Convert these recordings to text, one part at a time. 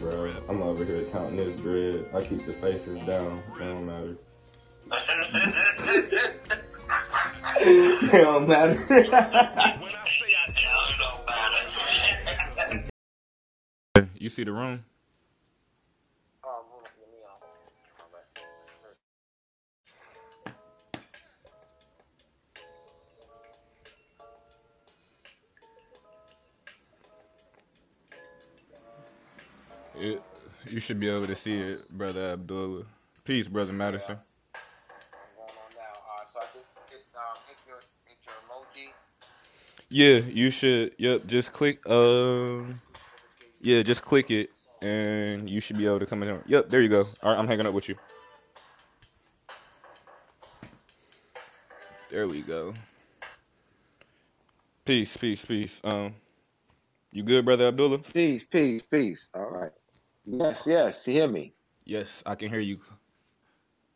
bro. I'm over here counting this bread. I keep the faces down. It don't matter. it don't matter. You see the room? Should be able to see it, brother Abdullah. Peace, brother Madison. emoji. Yeah, you should. Yep, just click. Um, yeah, just click it, and you should be able to come in. Here. Yep, there you go. All right, I'm hanging up with you. There we go. Peace, peace, peace. Um, you good, brother Abdullah? Peace, peace, peace. All right. Yes, yes. You hear me? Yes, I can hear you.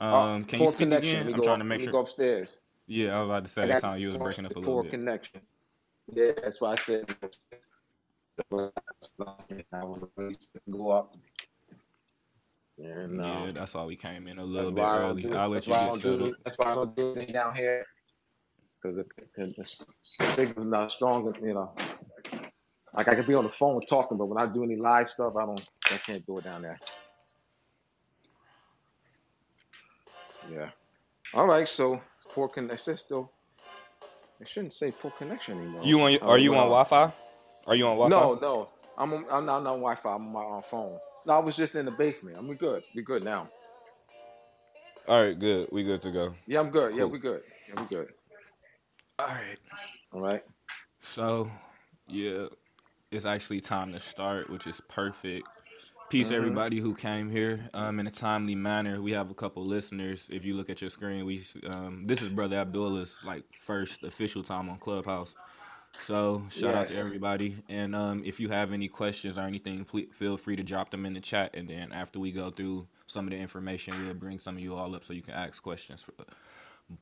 Oh, Um, can you speak connection. again? Me I'm trying up, to make sure. go upstairs. Yeah, I was about to say I it sounded you was breaking up a little poor bit. connection. Yeah, that's why I said I was ready to go up. And Yeah, um, that's why we came in a little bit why I don't early. do. I'll let you get settled. That's why I don't do anything down here because the, the signal's not strong. You know, like I can be on the phone talking, but when I do any live stuff, I don't. I can't do it down there. Yeah. All right. So poor connection. Still, I shouldn't say poor connection anymore. You on? Are you on uh, Wi-Fi? Are you on Wi-Fi? no, no. I'm on, I'm not on Wi-Fi. I'm on my phone. No, I was just in the basement. I'm we good. We good now. All right, good. We good to go. Yeah, I'm good. Yeah, Cool. we good. Yeah, we good. All right. All right. So, yeah, it's actually time to start, which is perfect. Peace, Mm-hmm. everybody who came here um, in a timely manner. We have a couple listeners. If you look at your screen, we um, this is Brother Abdullah's like first official time on Clubhouse. So shout out to everybody. And um, if you have any questions or anything, please feel free to drop them in the chat. And then after we go through some of the information, we'll bring some of you all up so you can ask questions.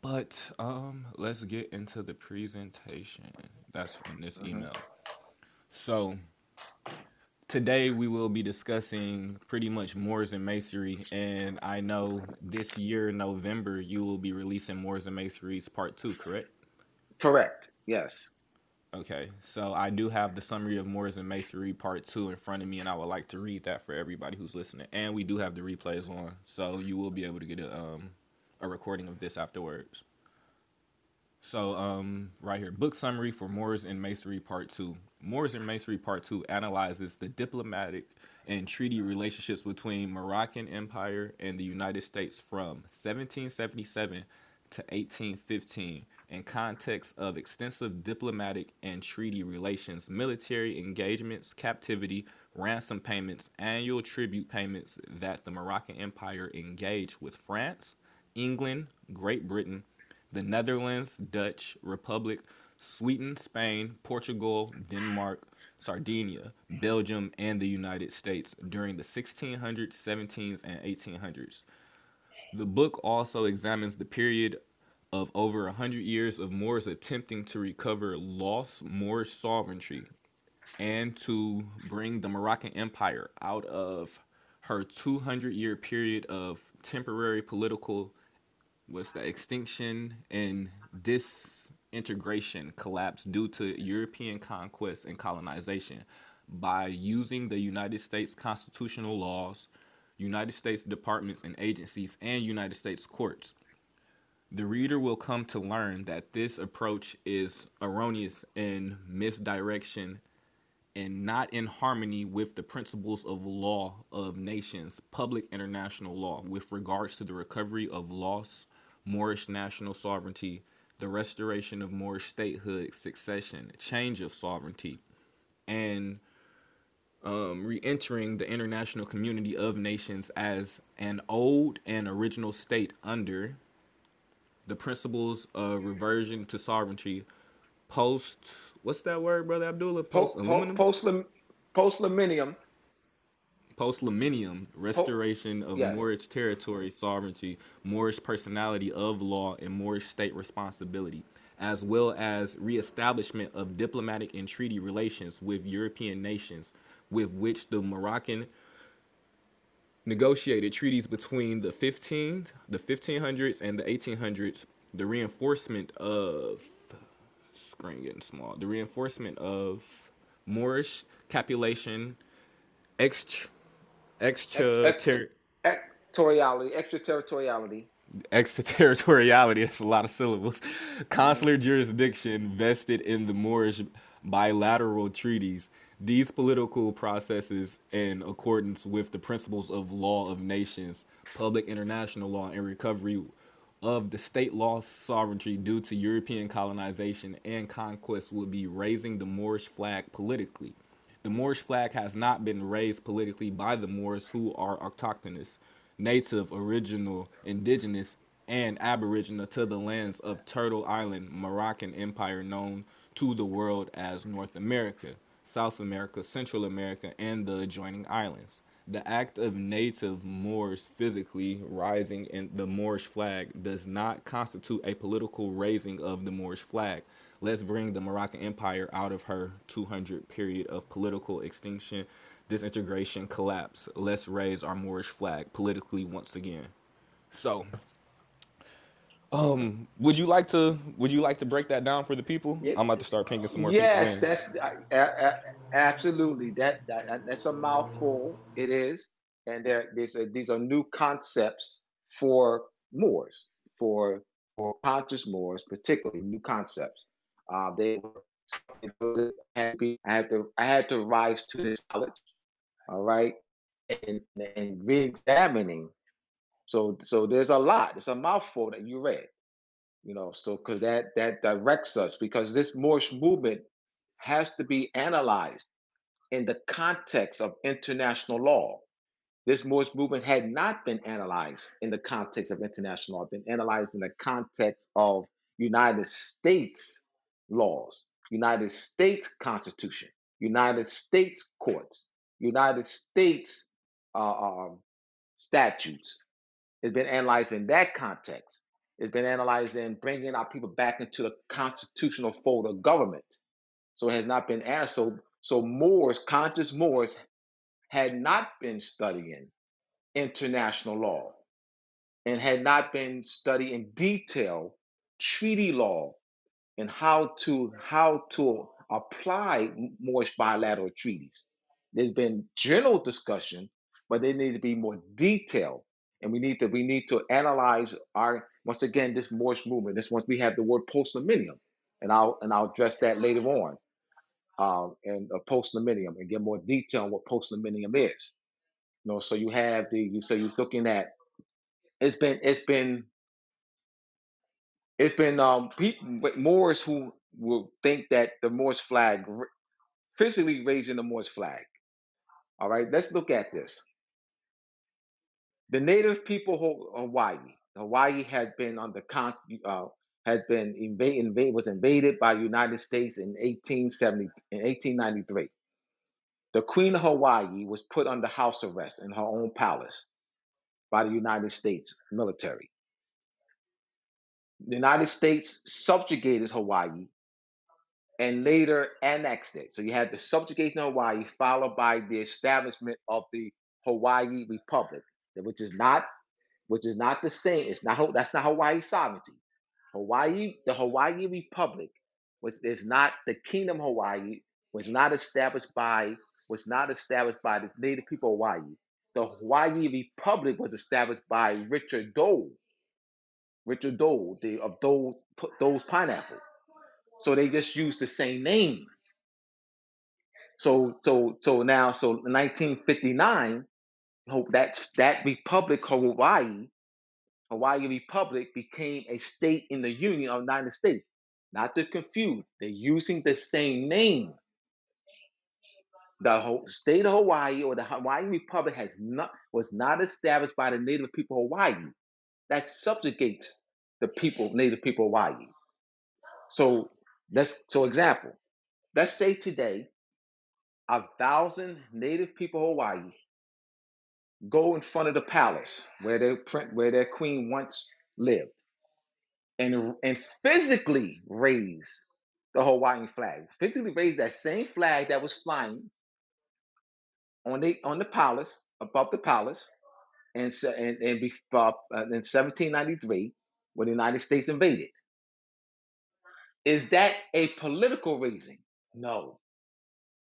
But um, let's get into the presentation. That's from this Mm-hmm. email. So today we will be discussing pretty much Moors and Masonry, and I know this year November you will be releasing Moors and Masonry's part two, correct? Correct. Yes. Okay, so I do have the summary of Moors and Masonry part two in front of me, and I would like to read that for everybody who's listening. And we do have the replays on, so you will be able to get a um a recording of this afterwards. So, um, right here, book summary for Moors and Masonry Part 2. Moors and Masonry Part 2 analyzes the diplomatic and treaty relationships between Moroccan Empire and the United States from 1777 to 1815 in context of extensive diplomatic and treaty relations, military engagements, captivity, ransom payments, annual tribute payments that the Moroccan Empire engaged with France, England, Great Britain, the Netherlands, Dutch Republic, Sweden, Spain, Portugal, Denmark, Sardinia, Belgium, and the United States during the 1600s, 1700s, and 1800s. The book also examines the period of over a hundred years of Moors attempting to recover lost Moorish sovereignty and to bring the Moroccan Empire out of her 200 year period of temporary political was the extinction and disintegration collapse due to European conquest and colonization by using the United States constitutional laws, United States departments and agencies, and United States courts. The reader will come to learn that this approach is erroneous and misdirection and not in harmony with the principles of law of nations, public international law, with regards to the recovery of lost Moorish national sovereignty, the restoration of Moorish statehood, succession, change of sovereignty, and um, re-entering the international community of nations as an old and original state under the principles of reversion to sovereignty post what's that word brother abdullah post Po- po- aluminum post post aluminium. Post millennium oh, restoration of yes. Moorish territory sovereignty, Moorish personality of law, and Moorish state responsibility, as well as reestablishment of diplomatic and treaty relations with European nations, with which the Moroccan negotiated treaties between the 15 the 1500s and the 1800s the reinforcement of screen getting small the reinforcement of moorish capitulation ex Ex- ex- extra Extraterritoriality, extraterritoriality. extraterritoriality that's a lot of syllables. Consular jurisdiction vested in the moorish bilateral treaties. These political processes in accordance with the principles of law of nations public international law and recovery of the state law sovereignty due to european colonization and conquest would be raising the moorish flag politically the Moorish flag has not been raised politically by the Moors who are autochthonous, native, original, indigenous, and aboriginal to the lands of Turtle Island, Moroccan Empire known to the world as North America, South America, Central America, and the adjoining islands. The act of native Moors physically rising in the Moorish flag does not constitute a political raising of the Moorish flag. Let's bring the Moroccan Empire out of her 200 period of political extinction, disintegration, collapse. Let's raise our Moorish flag politically once again. So, um, would you like to would you like to break that down for the people? I'm about to start pinging some more yes, in. that's a- a- absolutely that, that that's a mouthful. It is, and there there's a, these are new concepts for Moors, for for conscious Moors, particularly new concepts. Uh, they were to I had to I had to rise to this college, all right, and and re-examining. So so there's a lot. It's a mouthful that you read. you know so because that that directs us because this Moorish movement has to be analyzed in the context of international law this Moorish movement had not been analyzed in the context of international law been analyzed in the context of united states laws united states constitution united states courts united states uh, um, statutes it's been analyzed in that context. It's been analyzed in bringing our people back into the constitutional fold of government. So it has not been asked. So, so conscious Moors, had not been studying international law and had not been studying in detail treaty law and how to how to apply Moorish bilateral treaties. There's been general discussion, but there needs to be more detail, and we need to we need to analyze our once again this Moorish movement. This once we have the word postliminium, and I'll and I'll address that later on, um, and uh, postliminium and get more detail on what postliminium is. You know, so you have the you so you're looking at it's been it's been it's been um people Moors who will think that the Moorish flag physically raising the Moorish flag. All right, let's look at this. The native people of Hawaii, Hawaii had been under con, uh, had been invaded, invade, was invaded by the United States in 1870 in 1893. The Queen of Hawaii was put under house arrest in her own palace by the United States military. The United States subjugated Hawaii and later annexed it. So you had the subjugation of Hawaii, followed by the establishment of the Hawaii Republic, which is not which is not the same. It's not that's not Hawaii sovereignty. Hawaii, the Hawaii Republic, was is not the Kingdom Hawaii, was not established by was not established by the native people of Hawaii. The Hawaii Republic was established by Richard Dole, Richard Dole, the of Dole Dole's pineapple. So they just used the same name. So so so now so 1959, hope that that Republic Hawaii, Hawaii Republic became a state in the Union of the United States. Not to confuse, they're using the same name. The whole state of Hawaii or the Hawaii Republic has not was not established by the native people of Hawaii. That subjugates the people, native people of Hawaii. So let's so example. Let's say today a thousand native people of Hawaii go in front of the palace where their prin- where their queen once lived and and physically raise the Hawaiian flag. Physically raise that same flag that was flying on the on the palace above the palace in, se- in, in, uh, in 1793 when the United States invaded. Is that a political reason? No,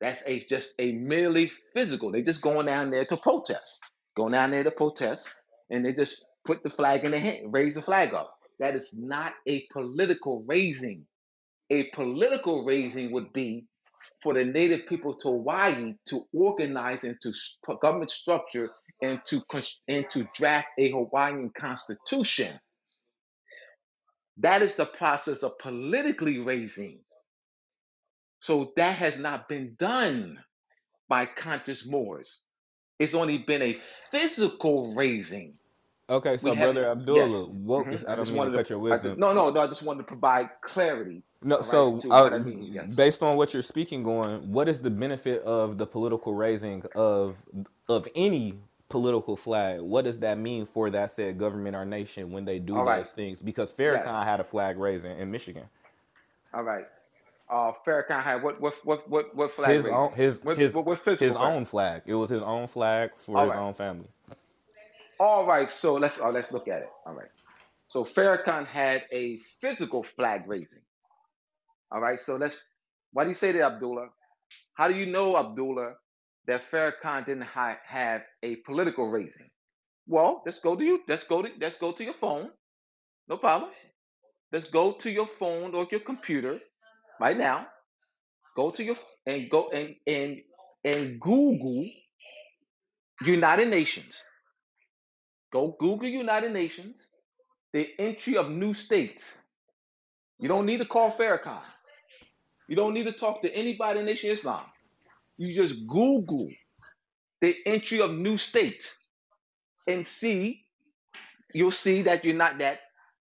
that's a just a merely physical. They're just going down there to protest, going down there to protest, and they just put the flag in their hand, raise the flag up. That is not a political raising. A political raising would be for the native people to Hawaii to organize into government structure and to and to draft a Hawaiian constitution. That is the process of politically raising. So that has not been done by conscious Moors. It's only been a physical raising. Okay, so brother Abdullah, Yes. what hmm I I don't just mean to wanted to. cut your I, wisdom. no, no, no. I just wanted to provide clarity. No, right, so uh, I mean. Yes. based on what you're speaking on, what is the benefit of the political raising of of any political flag? What does that mean for that said government or nation when they do All right. those things? Because Farrakhan Yes. had a flag raising in Michigan. All right. Uh, Farrakhan had what? What? What? What? What flag His own his What? his What? What his flag? own flag. It was his own flag for All his right. own family. All right. So let's. Oh, let's look at it. All right. So Farrakhan had a physical flag raising. All right. So let's. Why do you say that, Abdullah? How do you know, Abdullah, that Farrakhan didn't ha- have a political raising? Well, let's go to you. Let's go to. Let's go to your phone. No problem. Let's go to your phone or your computer right now. Go to your and go and and and Google United Nations. Go Google United Nations. The entry of new states. You don't need to call Farrakhan. You don't need to talk to anybody in Nation Islam. You just Google the entry of new states and see. You'll see that you're not that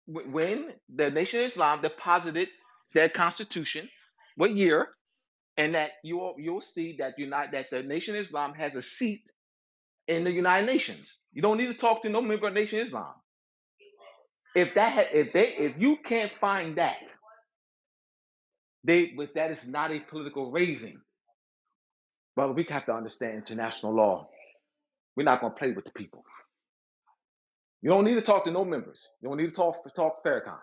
when the Nation Islam deposited their constitution, what year, and that you'll you'll see that you're not that the Nation of Islam has a seat in the United Nations. You don't need to talk to no member of Nation Islam. If that had, if they if you can't find that, they but that is not a political raising. Brother, we have to understand international law. We're not going to play with the people. You don't need to talk to no members. You don't need to talk talk Farrakhan.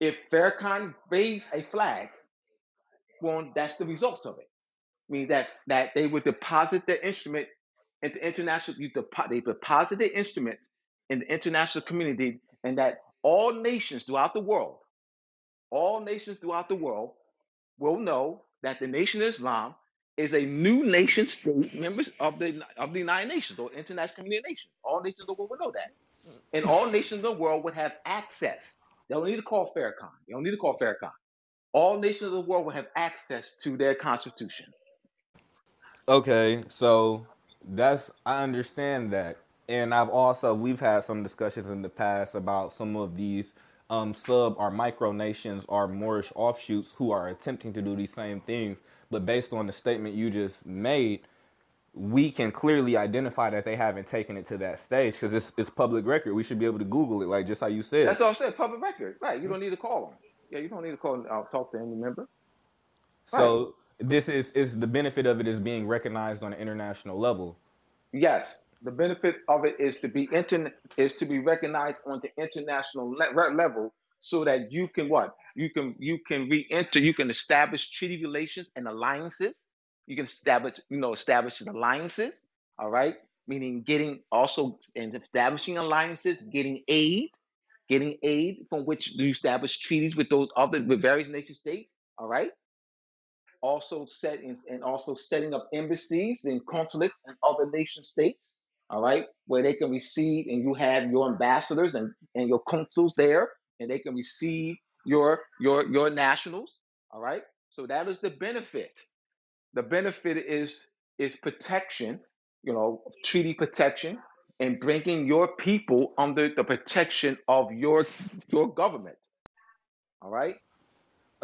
If Farrakhan waves a flag, well, that's the results of it. Means that that they would deposit their instrument into international. You depo- they deposit their instrument in the international community, and that all nations throughout the world, all nations throughout the world, will know that the Nation of Islam is a new nation state members of the of the United Nations or International Community of Nations. All nations of the world will know that, and all nations of the world would have access. They don't need to call Farrakhan. They don't need to call Farrakhan. All nations of the world will have access to their constitution. Okay, so that's I understand that, and I've also we've had some discussions in the past about some of these um, sub or micronations or Moorish offshoots who are attempting to do these same things. But based on the statement you just made, we can clearly identify that they haven't taken it to that stage because it's it's public record. We should be able to Google it, like just how you said. That's all I said. Public record, right? You don't need to call them. Yeah, you don't need to call. Uh, talk to any member. Right. So this is is the benefit of it is being recognized on an international level. Yes, the benefit of it is to be intern is to be recognized on the international le- level, so that you can what you can you can re-enter, you can establish treaty relations and alliances. You can establish you know establish alliances. All right, meaning getting also and establishing alliances, getting aid, getting aid from which you establish treaties with those other with various nation states. All right also setting and also setting up embassies and consulates in other nation states all right where they can receive and you have your ambassadors and, and your consuls there and they can receive your your your nationals all right? So that is the benefit. The benefit is is protection you know treaty protection and bringing your people under the protection of your your government all right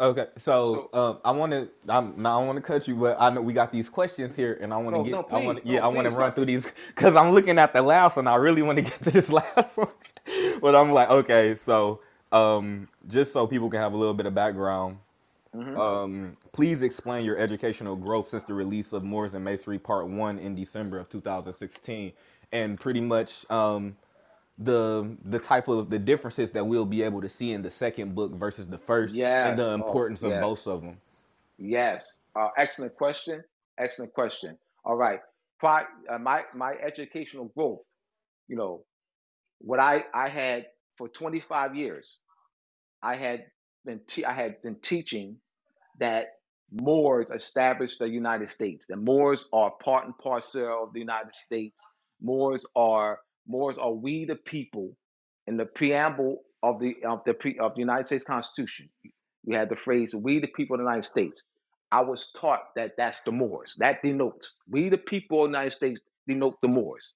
Okay, so so um, I want to. I'm now I want to cut you, but I know we got these questions here, and I want to no get. no I want. Yeah, no I want to run through these because I'm looking at the last one. I really want to get to this last one, but I'm like, okay, so um, just so people can have a little bit of background, hmm Um, please explain your educational growth since the release of Moors and Masonry Part One in December of 2016, and pretty much um, the the type of the differences that we'll be able to see in the second book versus the first, and Yes. the Oh, importance of both of them. Yes. Uh, excellent question. Excellent question. All right. Pri- uh, my my educational growth. You know what I I had for 25 years. I had been te- I had been teaching that Moors established the United States. The Moors are part and parcel of the United States. Moors are Moors are we the people. In the preamble of the of the pre, of the United States Constitution, you had the phrase "We the people of the United States." I was taught that that's the Moors. That denotes we the people of the United States denote the Moors.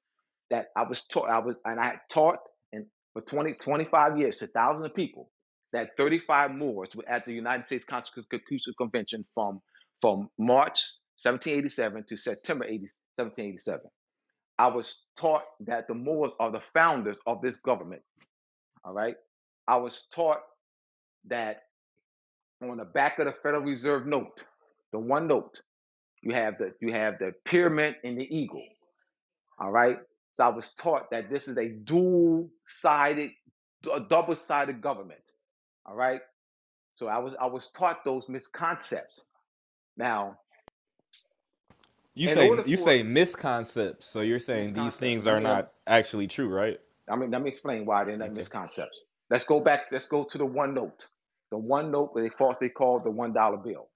That I was taught. I was and I had taught and for 20 25 years to thousands of people that 35 Moors were at the United States Constitutional Convention from, from March 1787 to September 80, 1787. I was taught that the Moors are the founders of this government. All right. I was taught that on the back of the Federal Reserve note, the one note, you have the you have the pyramid and the eagle. All right. So I was taught that this is a dual-sided, a double-sided government. All right So I was I was taught those misconcepts. Now, You in say you for say misconcepts, so you're saying these things are not actually true, right? I mean let me explain why they're not Okay. misconcepts. Let's go back. Let's go to the one note. The one note that they falsely called the one dollar bill.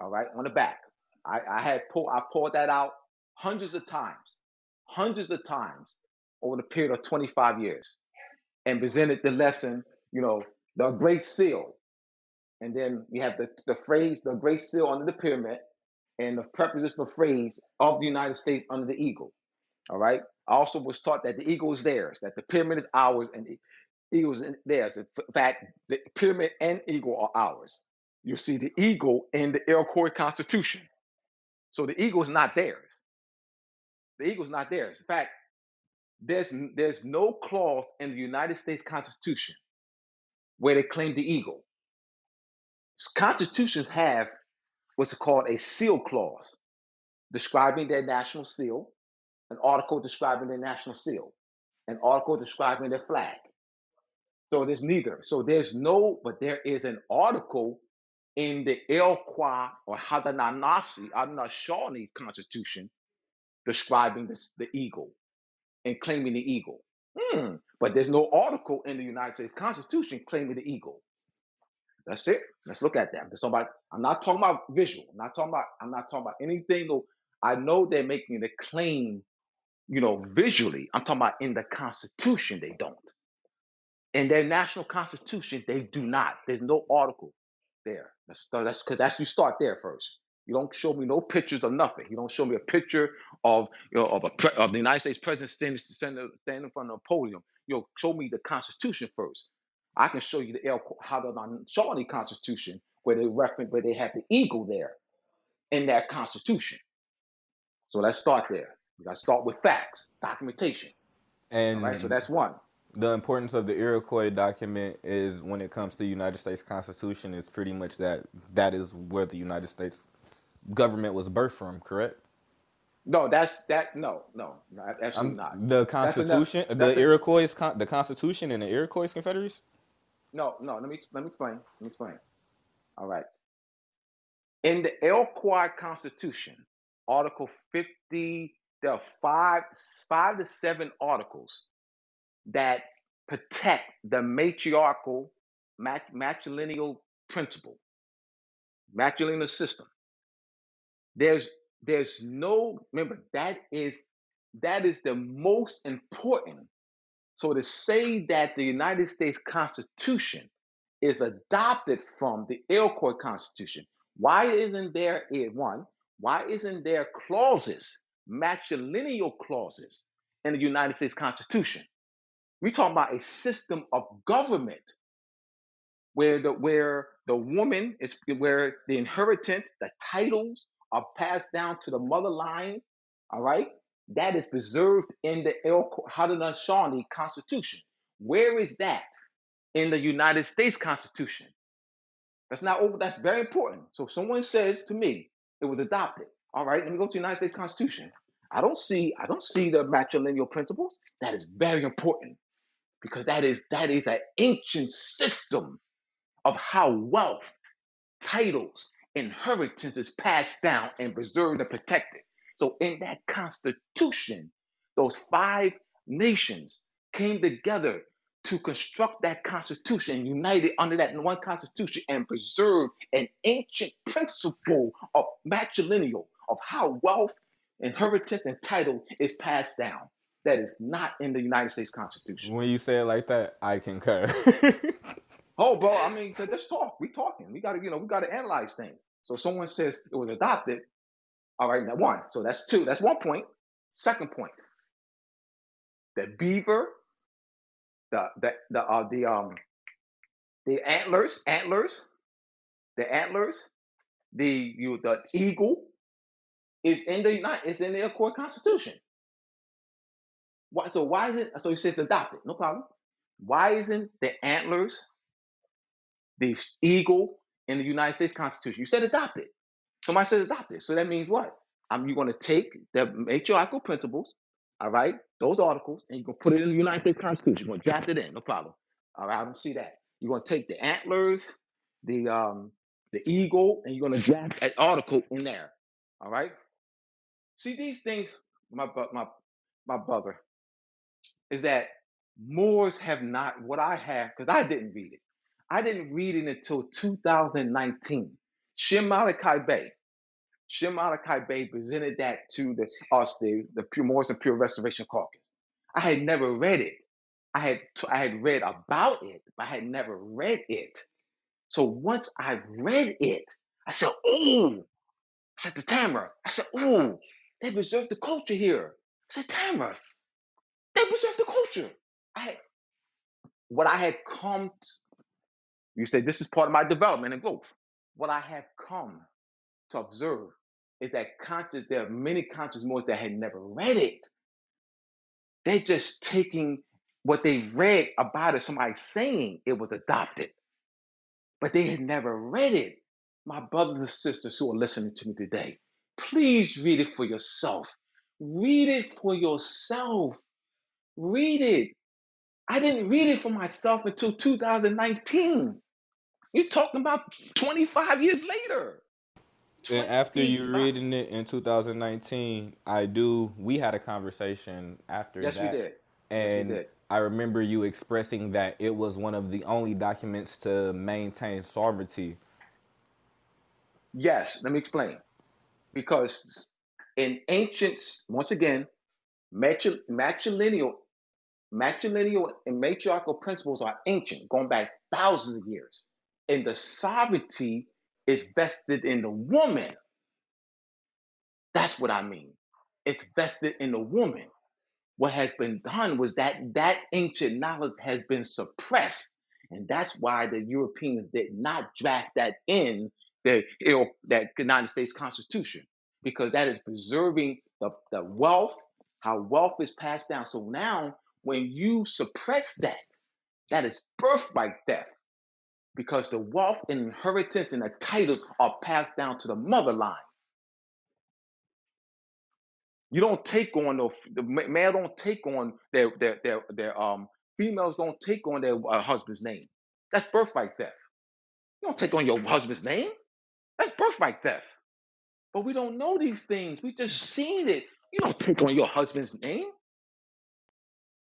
All right, on the back. I, I had pulled I pulled that out hundreds of times, hundreds of times over the period of 25 years, and presented the lesson. You know, the Great Seal, and then you have the the phrase the Great Seal under the pyramid, and the prepositional phrase of the United States under the eagle. All right. I also was taught that the eagle is theirs, that the pyramid is ours, and the eagle is theirs. In fact, the pyramid and eagle are ours. You see the eagle in the Iroquois Constitution. So the eagle is not theirs. The eagle is not theirs. In fact, there's there's no clause in the United States Constitution where they claim the eagle. Constitutions have what's called a seal clause describing their national seal, an article describing their national seal, an article describing their flag. So there's neither. So there's no, but there is an article in the Iroquois or Haudenosaunee, Haudenosaunee Constitution describing this, the eagle and claiming the eagle. Hmm. But there's no article in the United States Constitution claiming the eagle. That's it. Let's look at that. About, I'm not talking about visual. I'm not talking about, I'm not talking about anything. though. I know they're making the claim, you know, visually. I'm talking about in the Constitution, they don't. In their national constitution, they do not. There's no article there. That's that's because that's you start there first. You don't show me no pictures of nothing. You don't show me a picture of you know of a pre- of the United States president standing standing, standing in front of a podium. You know, show me the Constitution first. I can show you the El Haudenosaunee Constitution where they reference where they have the eagle there in that Constitution. So let's start there. We got to start with facts, documentation. All right. So that's one. the importance of the Iroquois document is when it comes to the United States Constitution, it's pretty much that that is where the United States government was birthed from, correct? No, that's that. No, no, absolutely Um, not. the. Constitution, the. Iroquois, con- the Constitution, and the Iroquois Confederacy. No, no. Let me let me explain. Let me explain. All right. In the Iroquois Constitution, Article 50, there are five, five to seven articles that protect the matriarchal, mat, matrilineal principle, matrilineal system. There's there's no remember that is that is the most important. So to say that the United States Constitution is adopted from the Iroquois Constitution, why isn't there a one? Why isn't there clauses, matrilineal clauses in the United States Constitution? We're talking about a system of government where the where the woman is where the inheritance, the titles are passed down to the mother line. All right, that is preserved in the El Haudenosaunee Constitution. Where is that in the United States Constitution? That's not over. That's very important. So if someone says to me it was adopted, all right, let me go to the United States Constitution. I don't see, I don't see the matrilineal principles. That is very important because that is that is an ancient system of how wealth, titles, inheritance is passed down and preserved and protected. So in that constitution, those five nations came together to construct that constitution, united under that one constitution, and preserve an ancient principle of matrilineal, of how wealth, inheritance, and title is passed down. That is not in the United States Constitution. When you say it like that, I concur. Oh, bro, I mean, let's talk. We talking. We gotta, you know, we gotta analyze things. So someone says it was adopted. All right, now one. So that's two. That's one point. Second point. The beaver, the the the uh, the um the antlers, antlers, the antlers, the you the eagle is in the United, it's in the Accord Constitution. Why, so why is it? So he says adopted. No problem. Why isn't the antlers? the eagle in the United States Constitution. You said adopted. Somebody said adopted. So that means what? Um, you're going to take the matriarchal principles, all right, those articles, and you're to put it in the United States Constitution. You're to draft it in, no problem. All right, I don't see that. You're going to take the antlers, the um, the eagle, and you're going to draft an article in there. All right. See these things, my my my brother, is that Moors have not what I have because I didn't read it. I didn't read it until 2019. Shem Malachi Bey. Shem Malachi Bey presented that to the us, the, the Pure Morris and Pure Restoration Caucus. I had never read it. I had t- I had read about it, but I had never read it. So once I read it, I said, "Oh!" I said to Tamara, I said, "Oh, they preserve the culture here." I said, "Tamara, they preserve the culture." I had, what I had come you say this is part of my development and growth. What I have come to observe is that conscious, there are many conscious Moors that had never read it. They're just taking what they read about it, somebody saying it was adopted, but they had never read it. My brothers and sisters who are listening to me today, please read it for yourself. Read it for yourself. Read it. I didn't read it for myself until 2019. You're talking about 25 years later. And after you reading it in 2019, I do. We had a conversation after Yes, we that, did. Yes, we and did. I remember you expressing that it was one of the only documents to maintain sovereignty. Yes, let me explain. Because in ancient, once again, matri- matrilineal, matrilineal and matriarchal principles are ancient, going back thousands of years. And the sovereignty is vested in the woman. That's what I mean. It's vested in the woman. What has been done was that that ancient knowledge has been suppressed, and that's why the Europeans did not draft that in the you know, that United States Constitution because that is preserving the, the wealth, how wealth is passed down. So now, when you suppress that, that is birthright theft because the wealth and inheritance and the titles are passed down to the mother line. You don't take on the, the male don't take on their their their, their um females don't take on their uh, husband's name. That's birthright theft. You don't take on your husband's name. That's birthright theft. But we don't know these things. We just seen it. You don't take on your husband's name.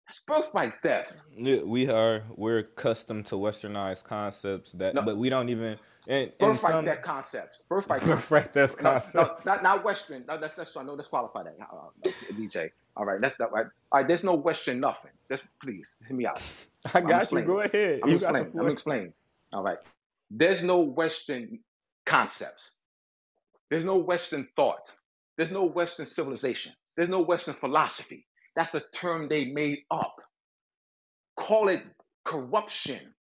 That's birthright death. Yeah, We are we're accustomed to westernized concepts that, No, but we don't even and and birthright some theft concepts. Birthright birthright concepts. theft No, no, concepts. not not Western. No, that's that's I know that's qualified. That uh, uh, DJ. All right, that's not right. All right, there's no Western nothing. Just please hear me out. I got you. Go ahead. I'm explaining. I'm explaining. All right. There's no Western concepts. There's no Western thought. There's no Western civilization. There's no Western philosophy. That's a term they made up. Call it corruption.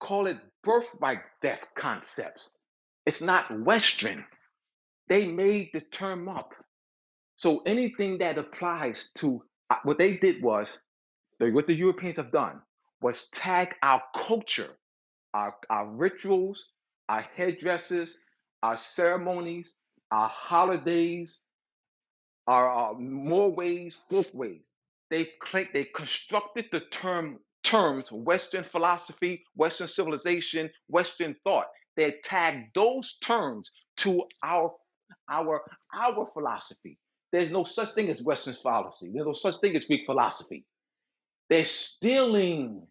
Call it birthright death concepts. It's not Western. They made the term up. So anything that applies to uh, what they did was, what the Europeans have done was tag our culture, our, our rituals, our headdresses, our ceremonies, our holidays, our more ways, folk ways. They claim they constructed the term terms Western philosophy, Western civilization, Western thought. They tagged those terms to our our our philosophy. There's no such thing as Western philosophy. There's no such thing as Greek philosophy. They're stealing.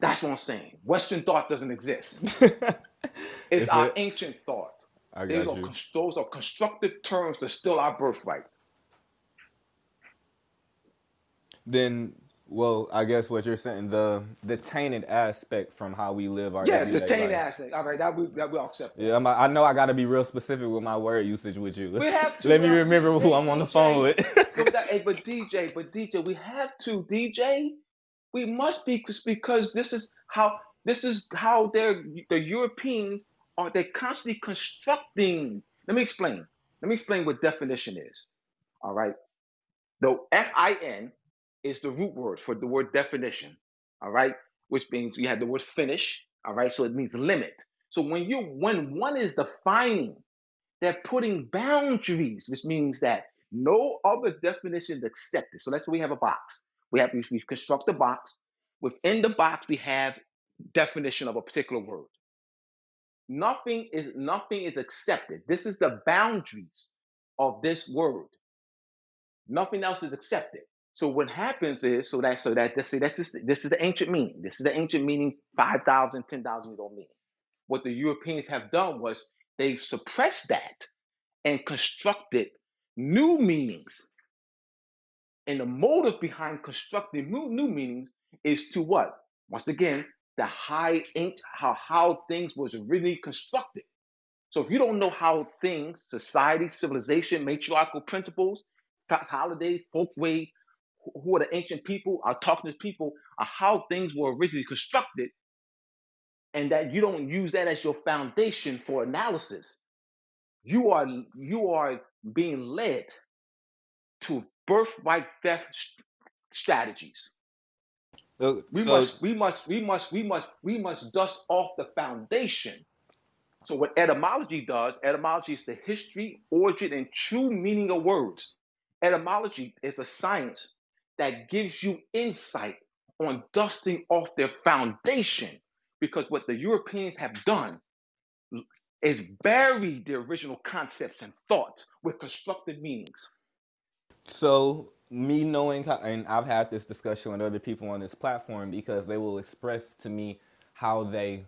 That's what I'm saying. Western thought doesn't exist. It's our ancient thought. I got are you. cons- those are constructive terms that still our birthright. Then, well, I guess what you're saying the the tainted aspect from how we live our Yeah, the everyday taint life. aspect. All right, that we that we all accept. Yeah, I'm, I know I got to be real specific with my word usage with you. We have to. Let me remember who I'm on the phone with. But, that, hey, but DJ, but DJ, we have to DJ. We must be because because this is how this is how they're the Europeans are. They're constantly constructing. Let me explain. Let me explain what definition is. All right. The F-I-N is the root word for the word definition. All right, which means you have the word finish. All right, so it means limit. So when you when one is defining, they're putting boundaries, which means that no other definition is accepted. So let's say we have a box. We have we, we construct a box. Within the box, we have definition of a particular word. Nothing is nothing is accepted. This is the boundaries of this world. Nothing else is accepted. So what happens is, so that so that this, this is this is the ancient meaning. This is the ancient meaning, 5,000, 10,000 years old meaning. What the Europeans have done was they've suppressed that and constructed new meanings. And the motive behind constructing new, new meanings is to what? Once again, the high ink, how how things was originally constructed. So if you don't know how things, society, civilization, matriarchal principles, holidays, folkways, who are the ancient people, autochthonous people, are how things were originally constructed, and that you don't use that as your foundation for analysis, you are you are being led to birthright theft strategies. So, We so must, we must, we must, we must, we must dust off the foundation. So what etymology does, etymology is the history, origin, and true meaning of words. Etymology is a science that gives you insight on dusting off their foundation. Because what the Europeans have done is buried the original concepts and thoughts with constructed meanings. So me knowing how, and I've had this discussion with other people on this platform because they will express to me how they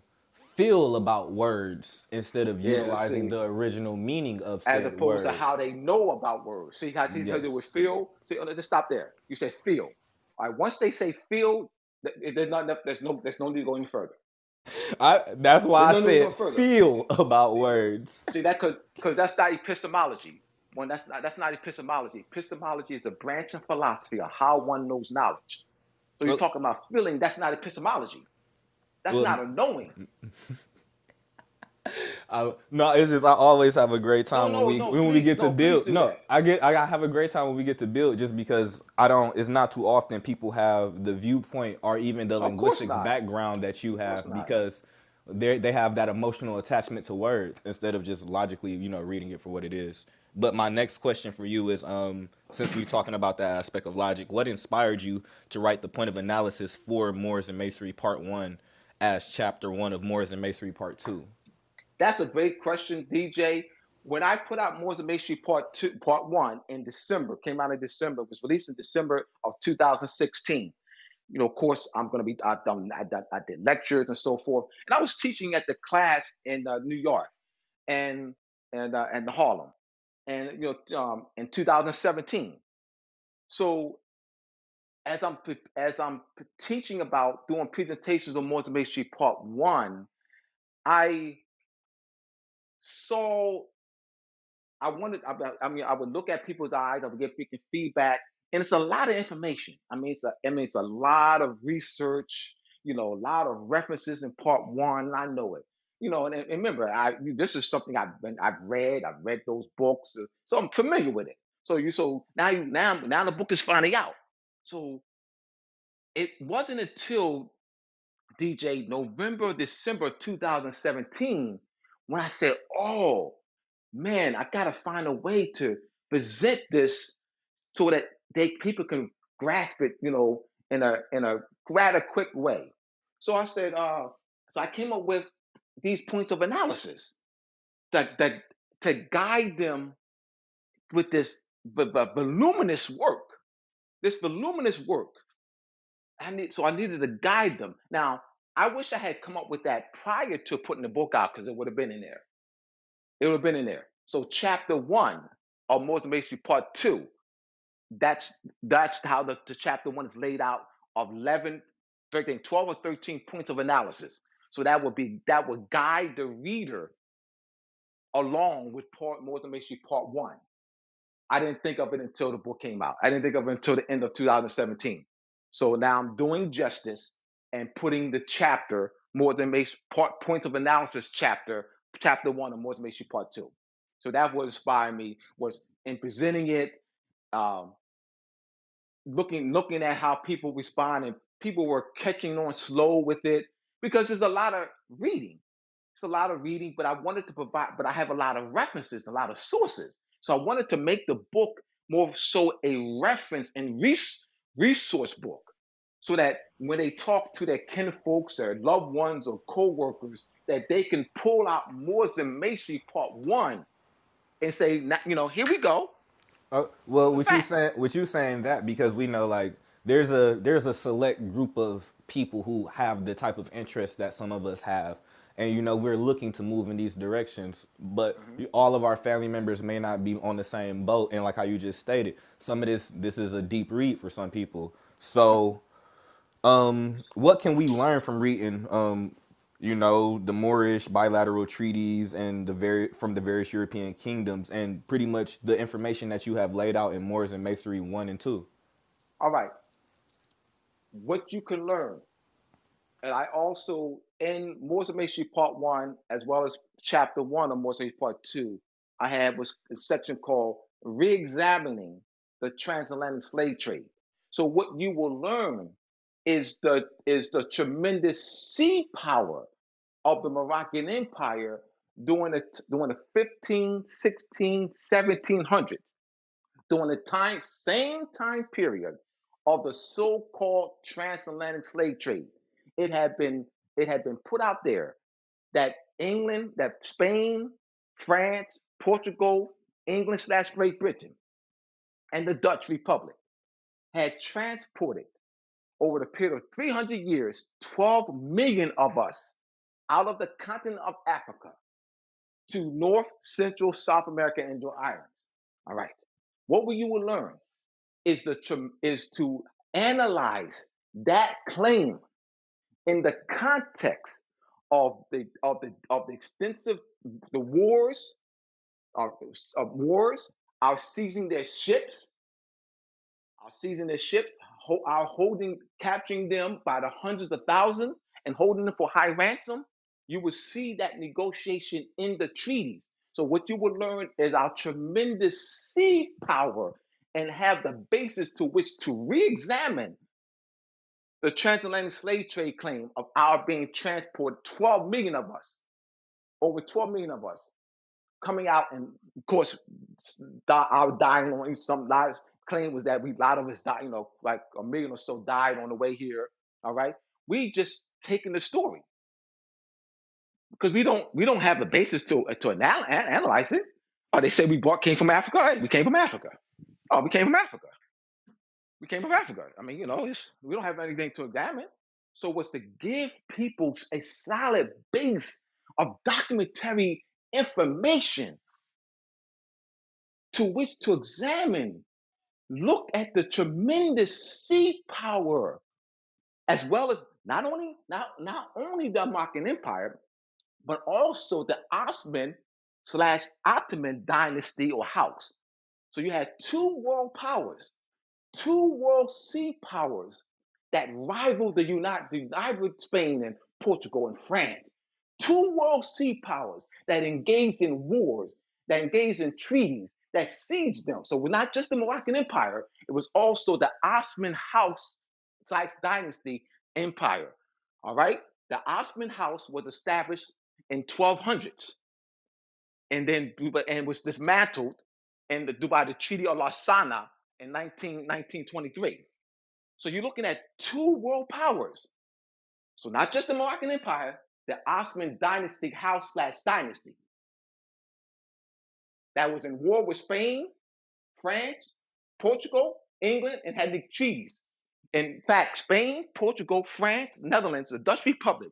feel about words instead of Yeah, utilizing see. the original meaning of as opposed to how they know about words. See how they Yes. with feel. See, let's just stop there. You said feel. All right. Once they say feel, there's not enough. There's no. There's no need to go any further. I that's why I no said feel about words. See that could because that's not epistemology. When that's not that's not epistemology. Epistemology is a branch of philosophy of how one knows knowledge. So you're Well, talking about feeling. That's not epistemology. That's well, not a knowing. I, no, it's just I always have a great No, time when no, we no. when we get to. Please build. No, that. I get I have a great time when we get to build just because I don't. It's not too often people have the viewpoint or even the linguistics background that you have not. They they have that emotional attachment to words instead of just logically you know reading it for what it is. But my next question for you is um since we're talking about that aspect of logic, what inspired you to write the point of analysis for Moors and Masonry Part One as Chapter One of Moors and Masonry Part Two? That's a great question, DJ. When I put out Moors and Masonry Part Two, Part One in December, came out in December, was released in December of 2016. You know, of course, I'm going to be. I've done. I, I did lectures and so forth, and I was teaching at the class in uh, New York and and uh, and Harlem, and you know, um, in 2017. So as I'm as I'm teaching about doing presentations on and Masonry Part One, I saw I wanted, I, I mean, I would look at people's eyes, I would get feedback, and it's a lot of information. I mean, it's a, I mean, it's a lot of research, you know, a lot of references in part one. I know it, you know, and, and remember, I this is something I've been, I've read, I've read those books, uh, so I'm familiar with it. So you, so now you, now, now the book is finally out. So it wasn't until DJ, November, December 2017, when I said, oh man, I gotta find a way to present this so that they people can grasp it, you know, in a in a rather quick way. So I said, uh, so I came up with these points of analysis that that to guide them with this v- v- voluminous work, this voluminous work. I need so I needed to guide them. Now I wish I had come up with that prior to putting the book out because it would have been in there. It would have been in there. So chapter one of Moors and Masonry Part Two that's that's how the, the chapter one is laid out of 11 13 12 or 13 points of analysis. So that would be that would guide the reader along with part more than makes you part one. I didn't think of it until the book came out. I didn't think of it until the end of 2017 so now i'm doing justice and putting the chapter more than makes part points of analysis chapter chapter one of more than makes you part two. So that what inspired me was in presenting it um, looking looking at how people respond and people were catching on slow with it because there's a lot of reading. It's a lot of reading but i wanted to provide but i have a lot of references a lot of sources. So i wanted to make the book more so a reference and res- resource book so that when they talk to their kin folks, or loved ones or co-workers that they can pull out Moors and Masonry part one and say "Now, you know here we go Oh, well, what you saying? What you saying that because we know like there's a there's a select group of people who have the type of interest that some of us have, and you know we're looking to move in these directions, but Mhm. you- all of our family members may not be on the same boat. And like how you just stated, some of this this is a deep read for some people. So um, what can we learn from reading, um, you know, the Moorish bilateral treaties and the very from the various European kingdoms, and pretty much the information that you have laid out in Moors and Masonry one and two? all right what you can learn and I also in Moors and Masonry Part One, as well as Chapter One of Moors and Masonry Part Two, I had was a section called "Re-examining the Transatlantic Slave Trade." So what you will learn is the is the tremendous sea power of the Moroccan Empire during the during the 15, 16, 1700s during the time same time period of the so-called transatlantic slave trade. It had been it had been put out there that england that spain france portugal england slash great britain and the dutch republic had transported over the period of 300 years 12 million of us out of the continent of africa to north central south america and your islands. All right. What will you will learn is the is to analyze that claim in the context of the of the of the extensive the wars of, of wars, our seizing their ships, our seizing their ships, our holding capturing them by the hundreds of thousands and holding them for high ransom. You will see that negotiation in the treaties. So what you will learn is our tremendous sea power and have the basis to which to re-examine the transatlantic slave trade claim of our being transported 12 million of us, over 12 million of us, coming out, and of course, our dying on some lives claim was that we a lot of us died, you know, like a million or so died on the way here. All right, we just taking the story because we don't we don't have a basis to to anal- analyze it. Oh, they say we brought came from Africa. Right, we came from Africa. Oh, we came from Africa. We came from Africa. I mean, you know, it's, we don't have anything to examine. So was to give people a solid base of documentary information to which to examine. Look at the tremendous sea power, as well as not only not not only the Moroccan Empire, but also the Osman slash Ottoman dynasty or house. So you had two world powers two world sea powers that rival the United, the rival Spain and Portugal and France. Two world sea powers that engaged in wars, that engaged in treaties, that sieged them. So not just the Moroccan Empire, it was also the Osman House size dynasty empire. All right. The Osman House was established in 1200s and then and was dismantled in the by the Treaty of Lausanne in 19, 1923. So you're looking at two world powers. So not just the Moroccan Empire, the Osman dynasty house slash dynasty that was in war with Spain, France, Portugal, England, and had the treaties. In fact, Spain, Portugal, France, Netherlands, the Dutch Republic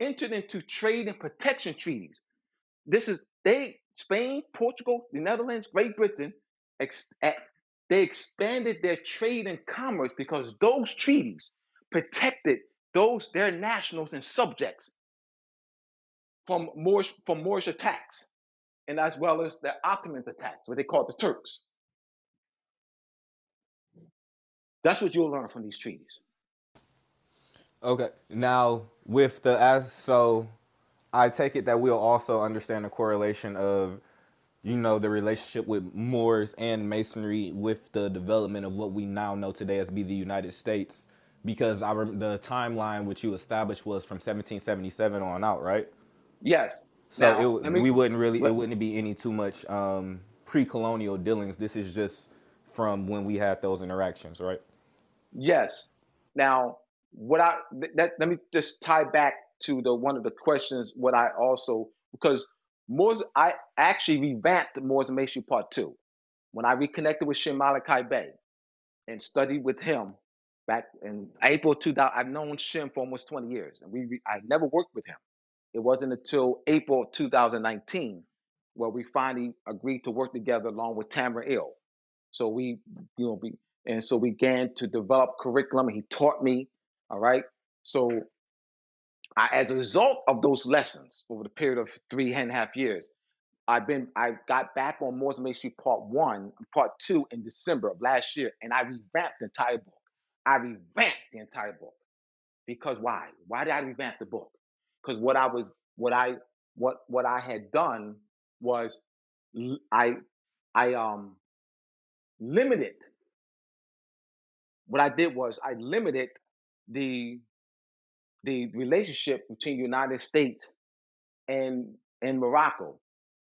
entered into trade and protection treaties. This is they Spain, Portugal, the Netherlands, Great Britain, ex, they expanded their trade and commerce because those treaties protected those their nationals and subjects from Moorish from Moorish attacks, and as well as the Ottoman attacks, what they called the Turks. That's what you'll learn from these treaties. Okay. Now, with the as so, I take it that we'll also understand the correlation of, you know, the relationship with Moors and Masonry with the development of what we now know today as be the United States, because I the timeline which you established was from 1777 on out, right? Yes. So Now, it, me we wouldn't really, it wouldn't be any too much um, pre-colonial dealings. This is just from when we had those interactions, right? yes. Now, what I that let me just tie back to the one of the questions. What I also because Moore's I actually revamped Moore's Masonry Part Two when I reconnected with Shem Malachi Bey and studied with him back in April 2000. I've known Shem for almost 20 years, and we I never worked with him. It wasn't until April 2019 where we finally agreed to work together along with Tamara Ill. So we, you know, we and so we began to develop curriculum. He taught me, all right. So I, as a result of those lessons over the period of three and a half years, I've been I got back on Moore's Masonry Part One, Part Two in December of last year, and I revamped the entire book. I revamped the entire book because why? Why did I revamp the book? Because what I was, what I, what what I had done was, I I um limited. What I did was I limited the the relationship between the United States and and Morocco.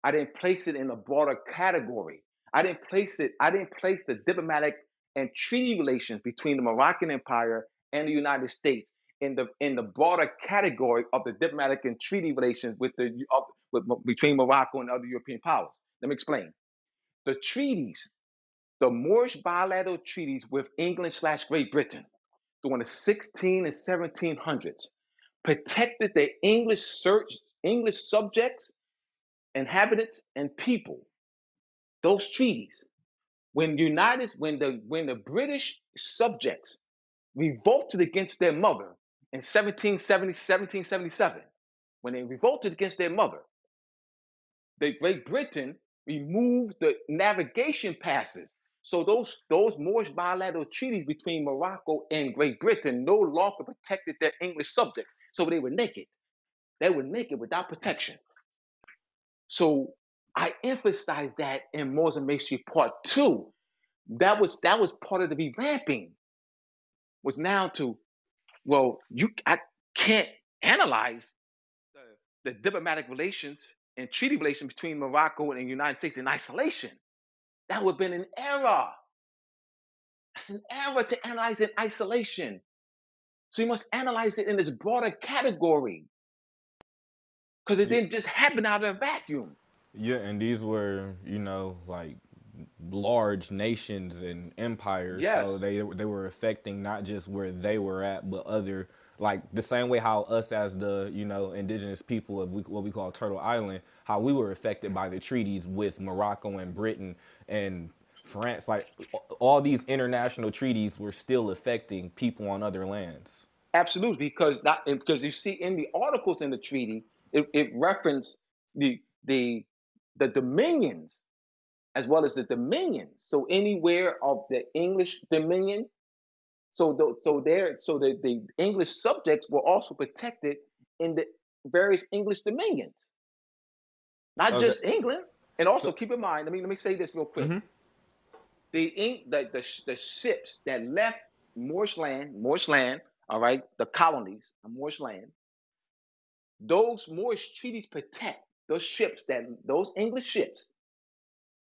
I didn't place it in a broader category. I didn't place it, I didn't place the diplomatic and treaty relations between the Moroccan Empire and the United States in the in the broader category of the diplomatic and treaty relations with the of, with, between Morocco and other European powers. Let me explain. The treaties, the Moorish bilateral treaties with England slash Great Britain during the 16 and 1700s protected the English search, English subjects, inhabitants, and people. Those treaties when United when the when the British subjects revolted against their mother in 1770, 1777, when they revolted against their mother, the Great Britain removed the navigation passes. So those those Moorish bilateral treaties between Morocco and Great Britain no longer protected their English subjects. So they were naked. They were naked without protection. So I emphasized that in Moors and Masonry Part Two. That was that was part of the revamping. Was now to well, you I can't analyze the, the diplomatic relations and treaty relations between Morocco and the United States in isolation. That would have been an error. That's an error to analyze in isolation. So you must analyze it in this broader category because it didn't just happen out of a vacuum. yeah, and these were, you know, like large nations and empires, so they they were affecting not just where they were at, but other like the same way how us as the you know indigenous people of what we call Turtle Island, how we were affected by the treaties with Morocco and Britain and France. Like all these international treaties were still affecting people on other lands. absolutely. Because that because you see in the articles in the treaty, it, it referenced the the the dominions as well as the dominions. So anywhere of the English dominion, so the, so there, so the, the English subjects were also protected in the various English dominions, not Okay, just England. And also so. keep in mind, let me let me say this real quick. hmm The ink the, the the ships that left Moorish land, Moorish land, all right, the colonies of Moorish land, those Moorish treaties protect those ships that those English ships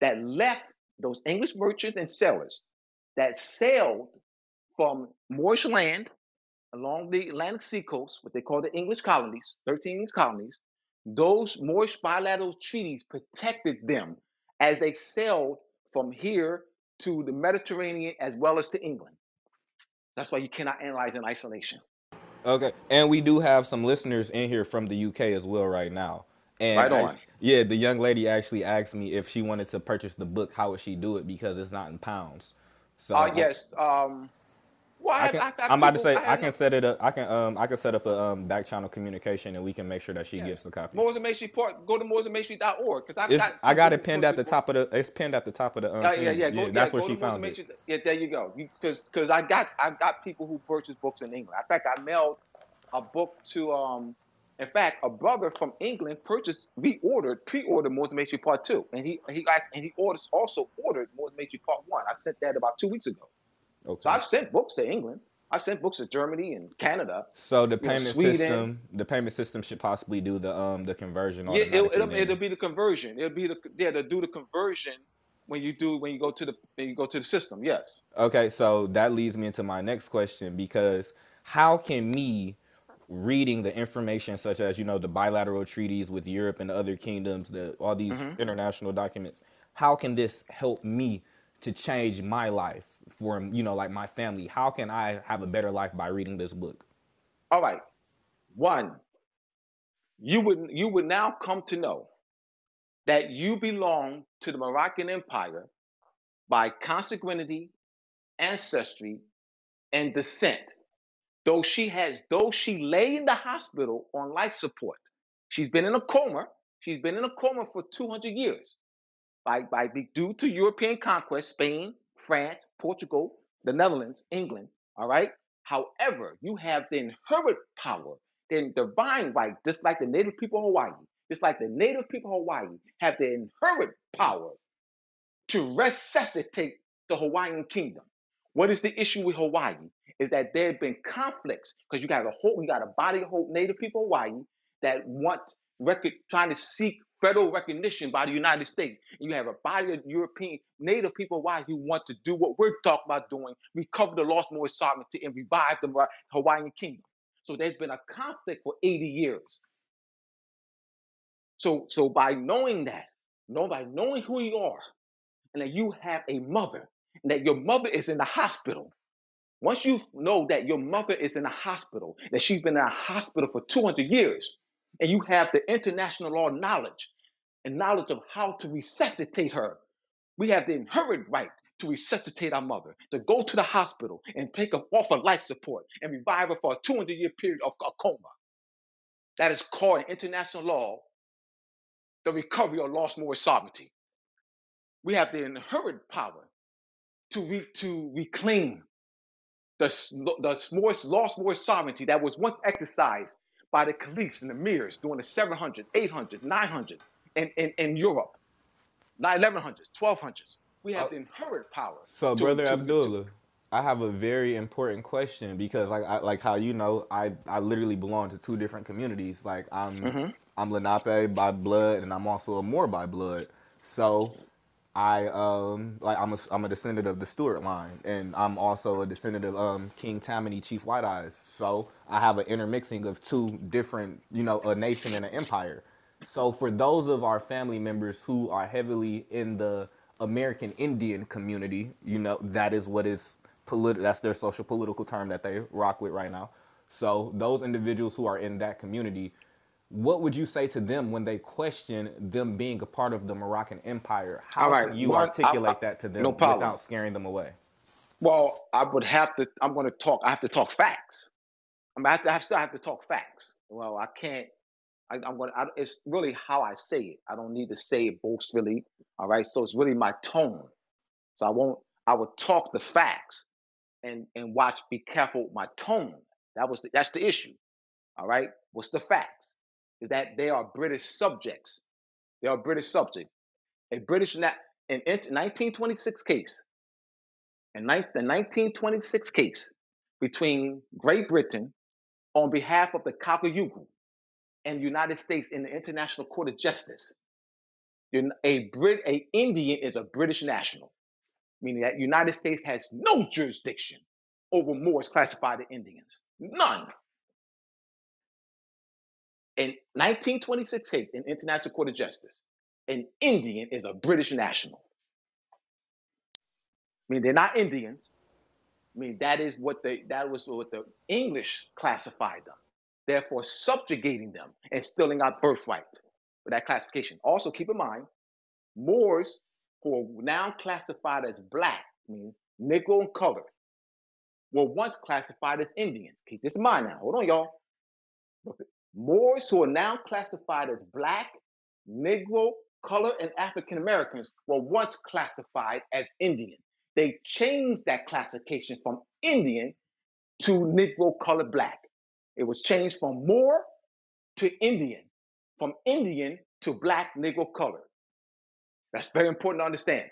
that left those English merchants and sailors that sailed from Moorish land along the Atlantic seacoast, what they call the English colonies, 13 English colonies, those Moorish bilateral treaties protected them as they sailed from here to the Mediterranean as well as to England. That's why you cannot analyze in isolation. Okay, and we do have some listeners in here from the UK as well right now. And Right on. act- yeah, the young lady actually asked me if she wanted to purchase the book, how would she do it because it's not in pounds. So Uh, I- yes. Um, well, I, I can. I I'm about to say I can set it up. I can um I can set up a um back channel communication and we can make sure that she gets the copy. Moors and Masonry Port. Go to moorsandmasonry.org because It's, got. I got it pinned at the top of the. It's pinned at the top of the. Um, Yeah, yeah, yeah. Go, yeah, that's go where she found it. Yeah, there you go. Because because I got I got people who purchase books in England. In fact, I mailed a book to um. In fact, a brother from England purchased, reordered, pre-ordered and Masonry Part Two, and he he and he orders also ordered and Masonry Part One. I sent that about two weeks ago. Okay. So I've sent books to England. I've sent books to Germany and Canada. So the you know, payment system, the payment system should possibly do the um the conversion Yeah, it'll, it'll, it'll be the conversion. It'll be the yeah, they'll do the conversion when you do when you go to the when you go to the system. Yes. Okay, so that leads me into my next question because how can me reading the information such as you know the bilateral treaties with Europe and other kingdoms, the all these Mm-hmm. international documents, how can this help me to change my life for you know like my family? How can I have a better life by reading this book? All right. One, you would you would now come to know that you belong to the Moroccan Empire by consanguinity, ancestry, and descent. Though she has, though she lay in the hospital on life support, she's been in a coma. She's been in a coma for 200 years by, by due to European conquest, Spain, France, Portugal, the Netherlands, England. All right. However, you have the inherent power, the divine right, just like the native people of Hawaii, just like the native people of Hawaii have the inherent power to resuscitate the Hawaiian kingdom. What is the issue with Hawaii? Is that there have been conflicts because you got a whole, you got a body of whole native people Hawaii that want record, trying to seek federal recognition by the United States. And you have a body of European native people Hawaii who want to do what we're talking about doing, recover the lost Moorish sovereignty and revive the Hawaiian kingdom. So there's been a conflict for 80 years. So, so by knowing that, know by knowing who you are, and that you have a mother, and that your mother is in the hospital. Once you know that your mother is in a hospital, that she's been in a hospital for 200 years, and you have the international law knowledge and knowledge of how to resuscitate her, we have the inherent right to resuscitate our mother, to go to the hospital and take her off of life support and revive her for a 200 year period of a coma. That is called in international law the recovery of lost moral sovereignty. We have the inherent power to, re- to reclaim the, s- the Moorish, lost Moorish sovereignty that was once exercised by the caliphs and the emirs during the 700s, 800s, 900s in, in, in Europe, 1100s, 1200s. We have Oh. the inherent power. So, to- brother to- to- Abdullah, I have a very important question because, like, I, like how you know, I I literally belong to two different communities. Like, I'm Mhm. I'm Lenape by blood, and I'm also a Moor by blood. So, I um like I'm a I'm a descendant of the Stuart line, and I'm also a descendant of um King Tammany Chief White Eyes. So I have an intermixing of two different, you know, a nation and an empire. So for those of our family members who are heavily in the American Indian community, you know, that is what is politi- that's their social political term that they rock with right now. So those individuals who are in that community, what would you say to them when they question them being a part of the Moroccan Empire? How right, you articulate I- that to them no without scaring them away? Well, I would have to. I'm going to talk. I have to talk facts. I mean, I, have to, I still have to talk facts. Well, I can't. I, I'm going. to It's really how I say it. I don't need to say it boastfully. All right. So it's really my tone. So I won't. I would talk the facts, and and watch. Be careful with my tone. That was. The, that's the issue. All right. What's the facts? Is that they are British subjects. They are British subjects. A British na- in, in 1926 case in nine- the 1926 case between Great Britain on behalf of the Cayuga and United States in the International Court of Justice, a Brit, a Indian is a British national, meaning that United States has no jurisdiction over Moors classified as Indians. None. In 1926 case in International Court of Justice, an Indian is a British national. I mean, they're not Indians. I mean, that is what the that was what the English classified them, therefore subjugating them and stealing our birthright with that classification. Also, keep in mind, Moors who are now classified as black, I mean Negro and colored, were once classified as Indians. Keep this in mind now. Hold on, y'all. Moors who are now classified as black, Negro, color, and African Americans were once classified as Indian. They changed that classification from Indian to Negro, color, black. It was changed from Moor to Indian, from Indian to black, Negro, color. That's very important to understand.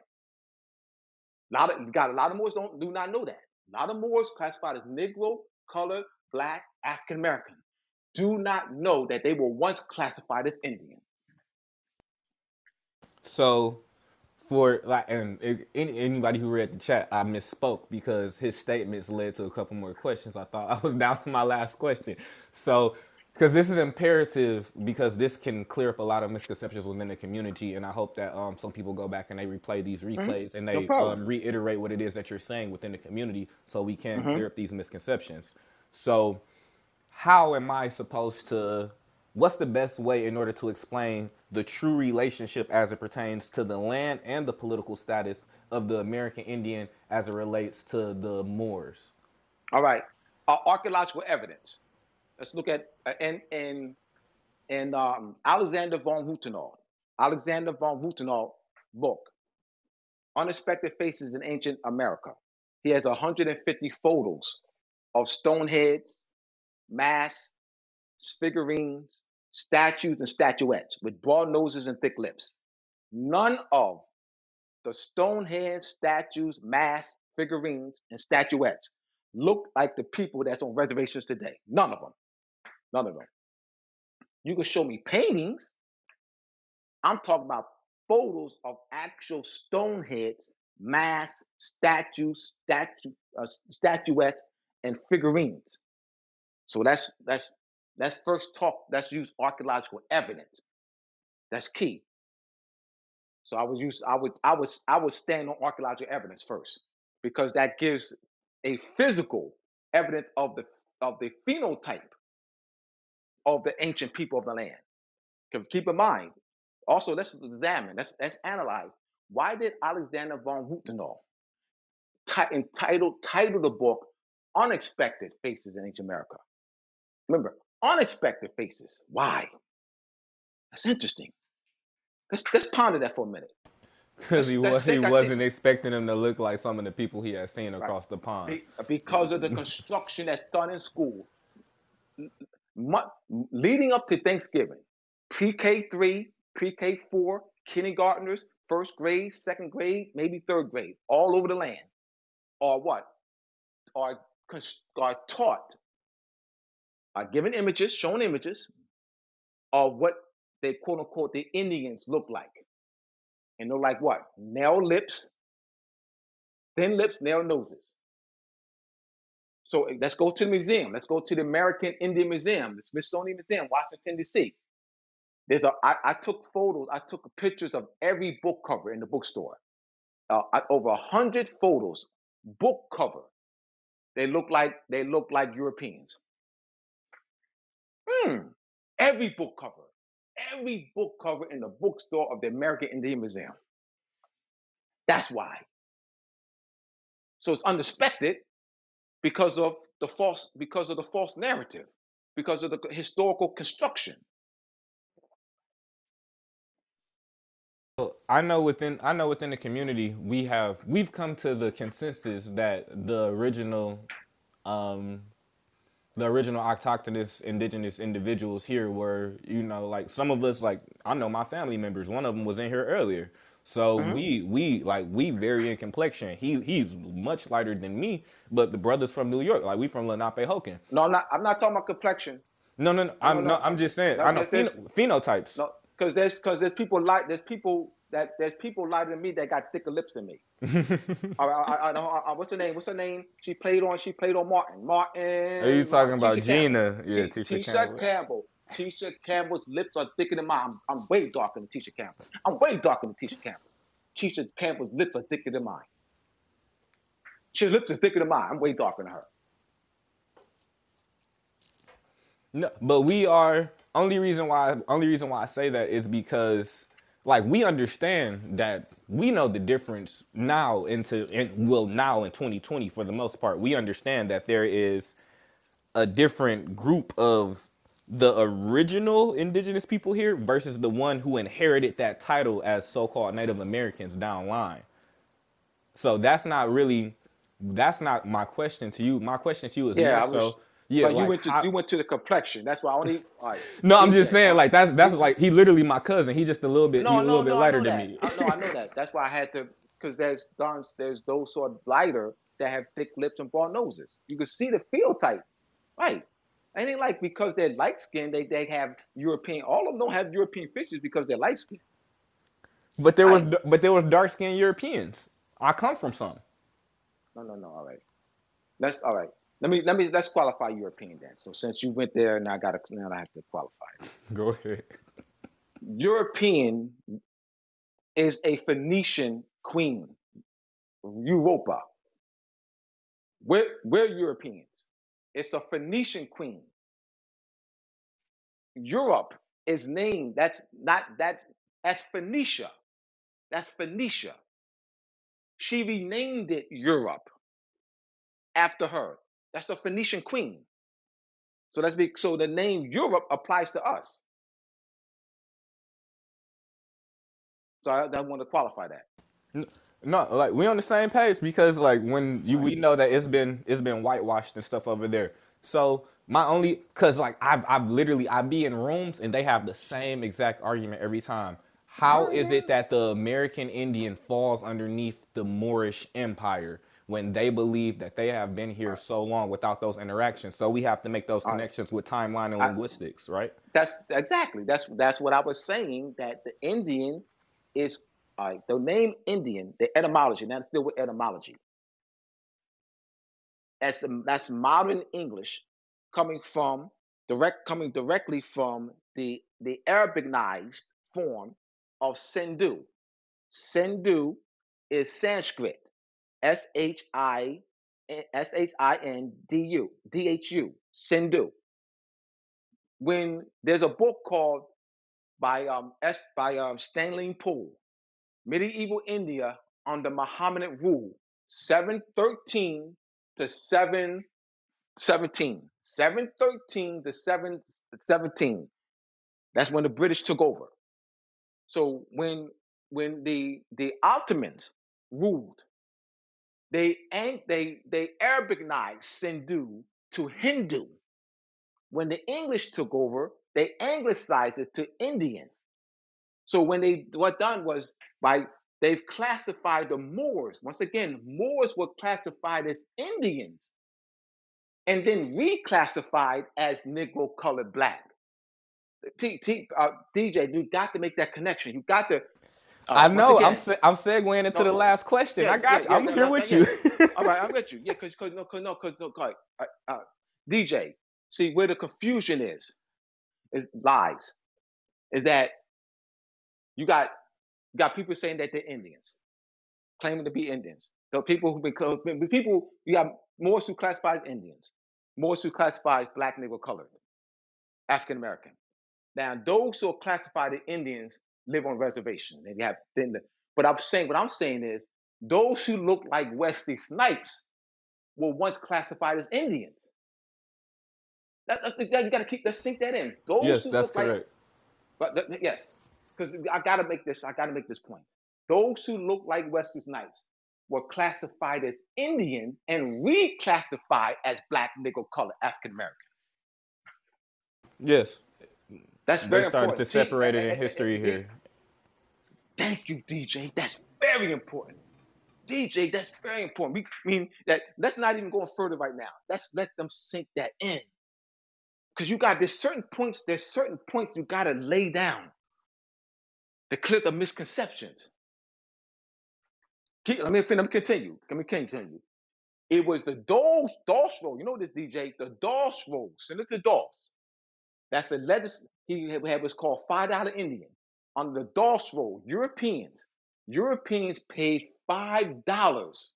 A lot of got a lot of Moors don't do not know that. A lot of Moors classified as Negro, color, black, African American do not know that they were once classified as Indian. So, for like, and anybody who read the chat, I misspoke because his statements led to a couple more questions. I thought I was down to my last question. So, because this is imperative because this can clear up a lot of misconceptions within the community and i hope that um, some people go back and they replay these mm-hmm. replays mm-hmm. and they no um, reiterate what it is that you're saying within the community so we can mm-hmm. clear up these misconceptions so how am i supposed to what's the best way in order to explain the true relationship as it pertains to the land and the political status of the american indian as it relates to the moors? All right. Uh, archaeological evidence. Let's look at uh, and and and um, Alexander von Wuthenau, Alexander von Wuthenau book, Unexpected Faces in Ancient America. He has 150 photos of stone heads, masks, figurines, statues, and statuettes with broad noses and thick lips. None of the stone heads, statues, masks, figurines, and statuettes look like the people that's on reservations today. None of them. None of them. You can show me paintings. I'm talking about photos of actual stone heads, masks, statues, statue, uh, statuettes, and figurines. So that's that's that's first talk. Let's use archaeological evidence. That's key. So I would use I would I was I would stand on archaeological evidence first because that gives a physical evidence of the of the phenotype of the ancient people of the land. Keep in mind, also let's examine, let's, let's analyze why did Alexander von Wuthenau entitle title the book Unexpected Faces in Ancient America? Remember, unexpected faces. Why? That's interesting. Let's let's ponder that for a minute. Because he, was, he wasn't expecting him to look like some of the people he had seen across right. the pond. Because of the construction that's done in school leading up to Thanksgiving, pre-K three, pre-K four, kindergartners, first grade, second grade, maybe third grade, all over the land, are what? Are are taught, are given images, shown images of what they quote unquote the Indians look like. And they're like what? Nail lips, thin lips, nail noses. So eh, let's go to the museum. Let's go to the American Indian Museum, the Smithsonian Museum, Washington, D.C. There's a. I, I took photos, I took pictures of every book cover in the bookstore. Uh, over a hundred photos, book cover. They look like they look like Europeans. Hmm. Every book cover, every book cover in the bookstore of the American Indian Museum. That's why. So it's unexpected because of the false because of the false narrative because of the historical construction I know within I know within the community we have we've come to the consensus that the original um the original autochthonous indigenous individuals here were you know like some of us like I know my family members one of them was in here earlier so mm-hmm. we we like we vary in complexion. He he's much lighter than me, but the brothers from New York, like we from Lenapehoking. No, I'm not. I'm not talking about complexion. No, no, no. I'm no, no, no. I'm just saying. No, I know because there's- pheno- phenotypes. No, because there's because there's people like there's people that there's people lighter than me that got thicker lips than me. I, I, I, what's her name? What's her name? She played on. She played on Martin. Martin. Are you talking about Tisha Campbell. Gina? Yeah, T- Tisha Tisha Campbell. Campbell. Tisha Campbell's lips are thicker than mine. I'm, I'm way darker than Tisha Campbell. I'm way darker than Tisha Campbell. Tisha Campbell's lips are thicker than mine. She's lips are thicker than mine. I'm way darker than her. No, but we are only reason why only reason why I say that is because like we understand that we know the difference now into in, well now in 2020 for the most part we understand that there is a different group of the original indigenous people here versus the one who inherited that title as so-called Native Americans down line. So that's not really that's not my question to you. My question to you is Yeah, more so yeah, but you went to how- you went to the complexion. That's why I only. No, I'm just saying, like that's that's like he literally my cousin. He just a little bit, No, he's a no, little bit no, lighter than that. me. I, no, I know that. That's why I had to, because there's darn, there's those sort of lighter that have thick lips and broad noses. You can see the feel type, right? And ain't like because they're light skinned, they they have European. All of them don't have European features because they're light skinned. But there was I- but there was dark skinned Europeans. I come from some. No, no, no. All right. Let's all right. Let me let me let's qualify European then. So since you went there, now I got now I have to qualify. Go ahead. European is a Phoenician queen, Europa. We're, we're Europeans. It's a Phoenician queen. Europe is named, that's not, that's, that's Phoenicia. That's Phoenicia. She renamed it Europe after her. That's a Phoenician queen. So that's be, so the name Europe applies to us. So I, I want to qualify that. No, like we on the same page because like when you we know that it's been it's been whitewashed and stuff over there. So my only cause like I've I've literally I be in rooms and they have the same exact argument every time. How oh, is it that the American Indian falls underneath the Moorish Empire when they believe that they have been here so long without those interactions? So we have to make those connections with timeline and linguistics, right? That's exactly that's that's what I was saying. That the Indian is all right. The name Indian, the etymology. Now let's deal with etymology. That's that's modern English coming from direct coming directly from the the Arabicized form of Sindhu. Sindhu is Sanskrit. S H I S H I N D U D H U Sindhu. When there's a book called by um S by um Stanley Poole, Medieval India under Muhammadan rule, 713 to 717. 713 to 717. That's when the British took over. So when when the the Ottomans ruled, they they they Arabicized Sindhu to Hindu. When the English took over, they anglicized it to Indian. So when they what done was by they've classified the Moors. Once again, Moors were classified as Indians and then reclassified as Negro colored black. T, T, uh, DJ, you got to make that connection. You got to. Uh, I know. I'm again- se- I'm segueing into No, the last question. yeah, I got yeah, you. I'm yeah, here no, with you. All right, I'm with you. Yeah, because cause, no, cause, no, cause, no, cause, uh, uh, DJ. See where the confusion is, is lies. Is that you got you got people saying that they're Indians, claiming to be Indians. So people who've been people you got Moors who classify as Indians, Moors who classify as Black, Negro, colored, African American. Now those who are classified as Indians live on reservations. And you have then the, but I'm saying what I'm saying is those who look like Wesley Snipes were once classified as Indians. That, that's, that, you got to keep let's sink that in. Those yes, who that's look like correct. but th- th- yes, because I gotta make this. I gotta make this point. Those who look like Wesley Snipes were classified as Indian and reclassified as Black, Negro, color, African American. Yes, That's they very started important. to separate it in history here. Thank you, DJ. That's very important. DJ, that's very important. We I mean that. Let's not even go further right now. Let's let them sink that in. because you got there's certain points, there's certain points you gotta lay down to clear the misconceptions. Keep- Let me let me continue. Let me continue. It was the Dawes Doss roll. You know this DJ, the Doss roll. Senator Doss. That's a legis. He had had what's called five dollar Indian on the Doss roll. Europeans, Europeans paid five dollars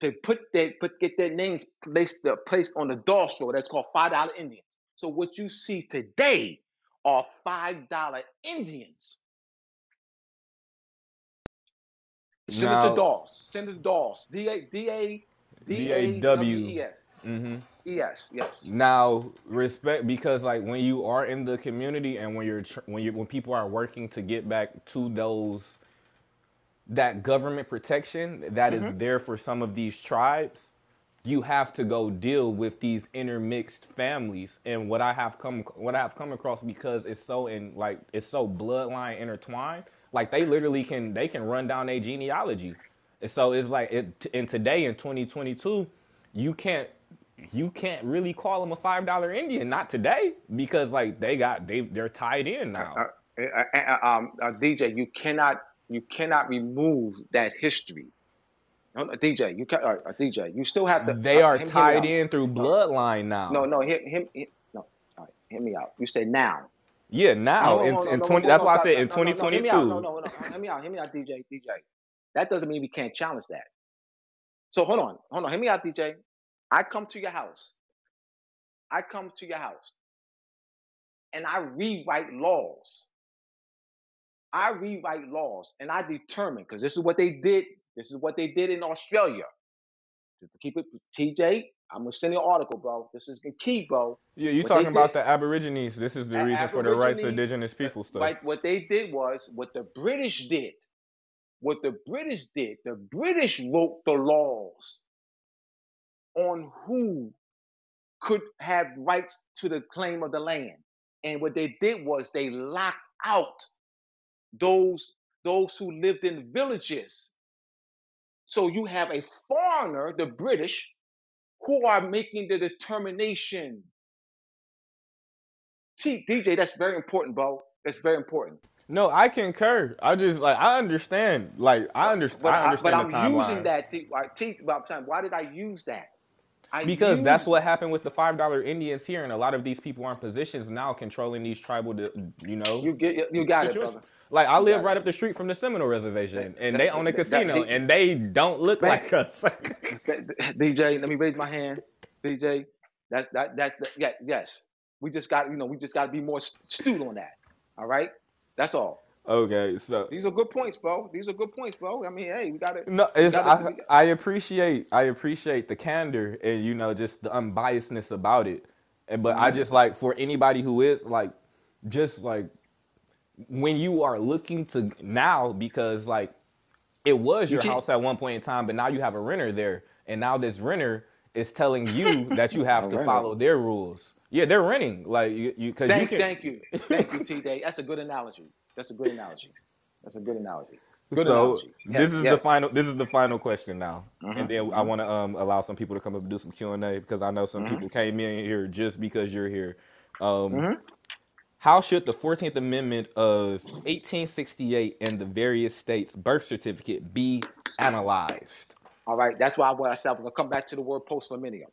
to put their put get their names placed uh, placed on the Doss roll. That's called five dollar Indians. So what you see today are five dollar Indians. Senator Now, Doss, Senator Doss, D A D A D A W E S. hmm Yes, yes. Now, respect because like when you are in the community and when you're tr- when you when people are working to get back to those that government protection that is Mm-hmm. there for some of these tribes, you have to go deal with these intermixed families. And what I have come what I have come across because it's so in like it's so bloodline intertwined, like they literally can they can run down a genealogy. And so it's like it and today in 2022, you can't you can't really call them a five dollar Indian, not today, because like they got they they're tied in now. Uh, uh, uh, um, uh, DJ, you cannot you cannot remove that history. No, no, DJ, you can, uh, uh, DJ, you still have to. They uh, are tied in through bloodline now. No, no, hear him. hear- No, all right, hear me out. You say now. Yeah, now No, in, in 20 no, that's why I said in me out. 2022. No, no, no, hear me out. Hear me out, DJ, DJ. That doesn't mean we can't challenge that. So hold on, hold on. Hear me out, DJ. I come to your house. I come to your house, and I rewrite laws. I rewrite laws, and I determine because this is what they did. This is what they did in Australia. To keep it, TJ. I'm gonna send you an article, bro. This is the key, bro. Yeah, you What talking about did- the Aborigines. This is the reason for the rights of indigenous uh, people stuff. Like what they did was what the British did. What the British did, the British wrote the laws on who could have rights to the claim of the land. And what they did was they locked out those those who lived in villages. So you have a foreigner, the British, who are making the determination. T- DJ, that's very important, bro. That's very important. No, I concur. I just like I understand. Like I understand. But, I, I understand but I'm timeline. using that. T- like, T- about time. Why did I use that? I because that's what happened with the five dollar Indians here, and a lot of these people are in positions now controlling these tribal, you know. you get. You got it, brother. Like I live right it. up the street from the Seminole Reservation, That- and that- they own a that- that- casino, and they don't look Man. like us. DJ, let me raise my hand. DJ, that's that. That's the, yeah. Yes, we just got. You know, we just got to be more astute on that. All right. That's all. Okay, so These are good points, bro. These are good points, bro. I mean, hey, we got to. No, it's, gotta- I, we I appreciate I appreciate the candor and you know just the unbiasedness about it. And- But Mm-hmm. I just like for anybody who is like just like when you are looking to now because like it was your can't- house at one point in time, but now you have a renter there, and now this renter is telling you that you have to renter. follow their rules. Yeah, they're renting like you you, because you can. thank you, thank you, T. Day. That's a good analogy. That's a good analogy. That's a good analogy. Good so analogy. this Yes, is the final this is the final question now Mhm, and then i want to um, allow some people to come up and do some q&a because i know some Mhm. people came in here just because you're here um, Mhm. how should the 14th amendment of 1868 and the various states birth certificate be analyzed All right, that's why what I said. I'm gonna come back to the word postliminium.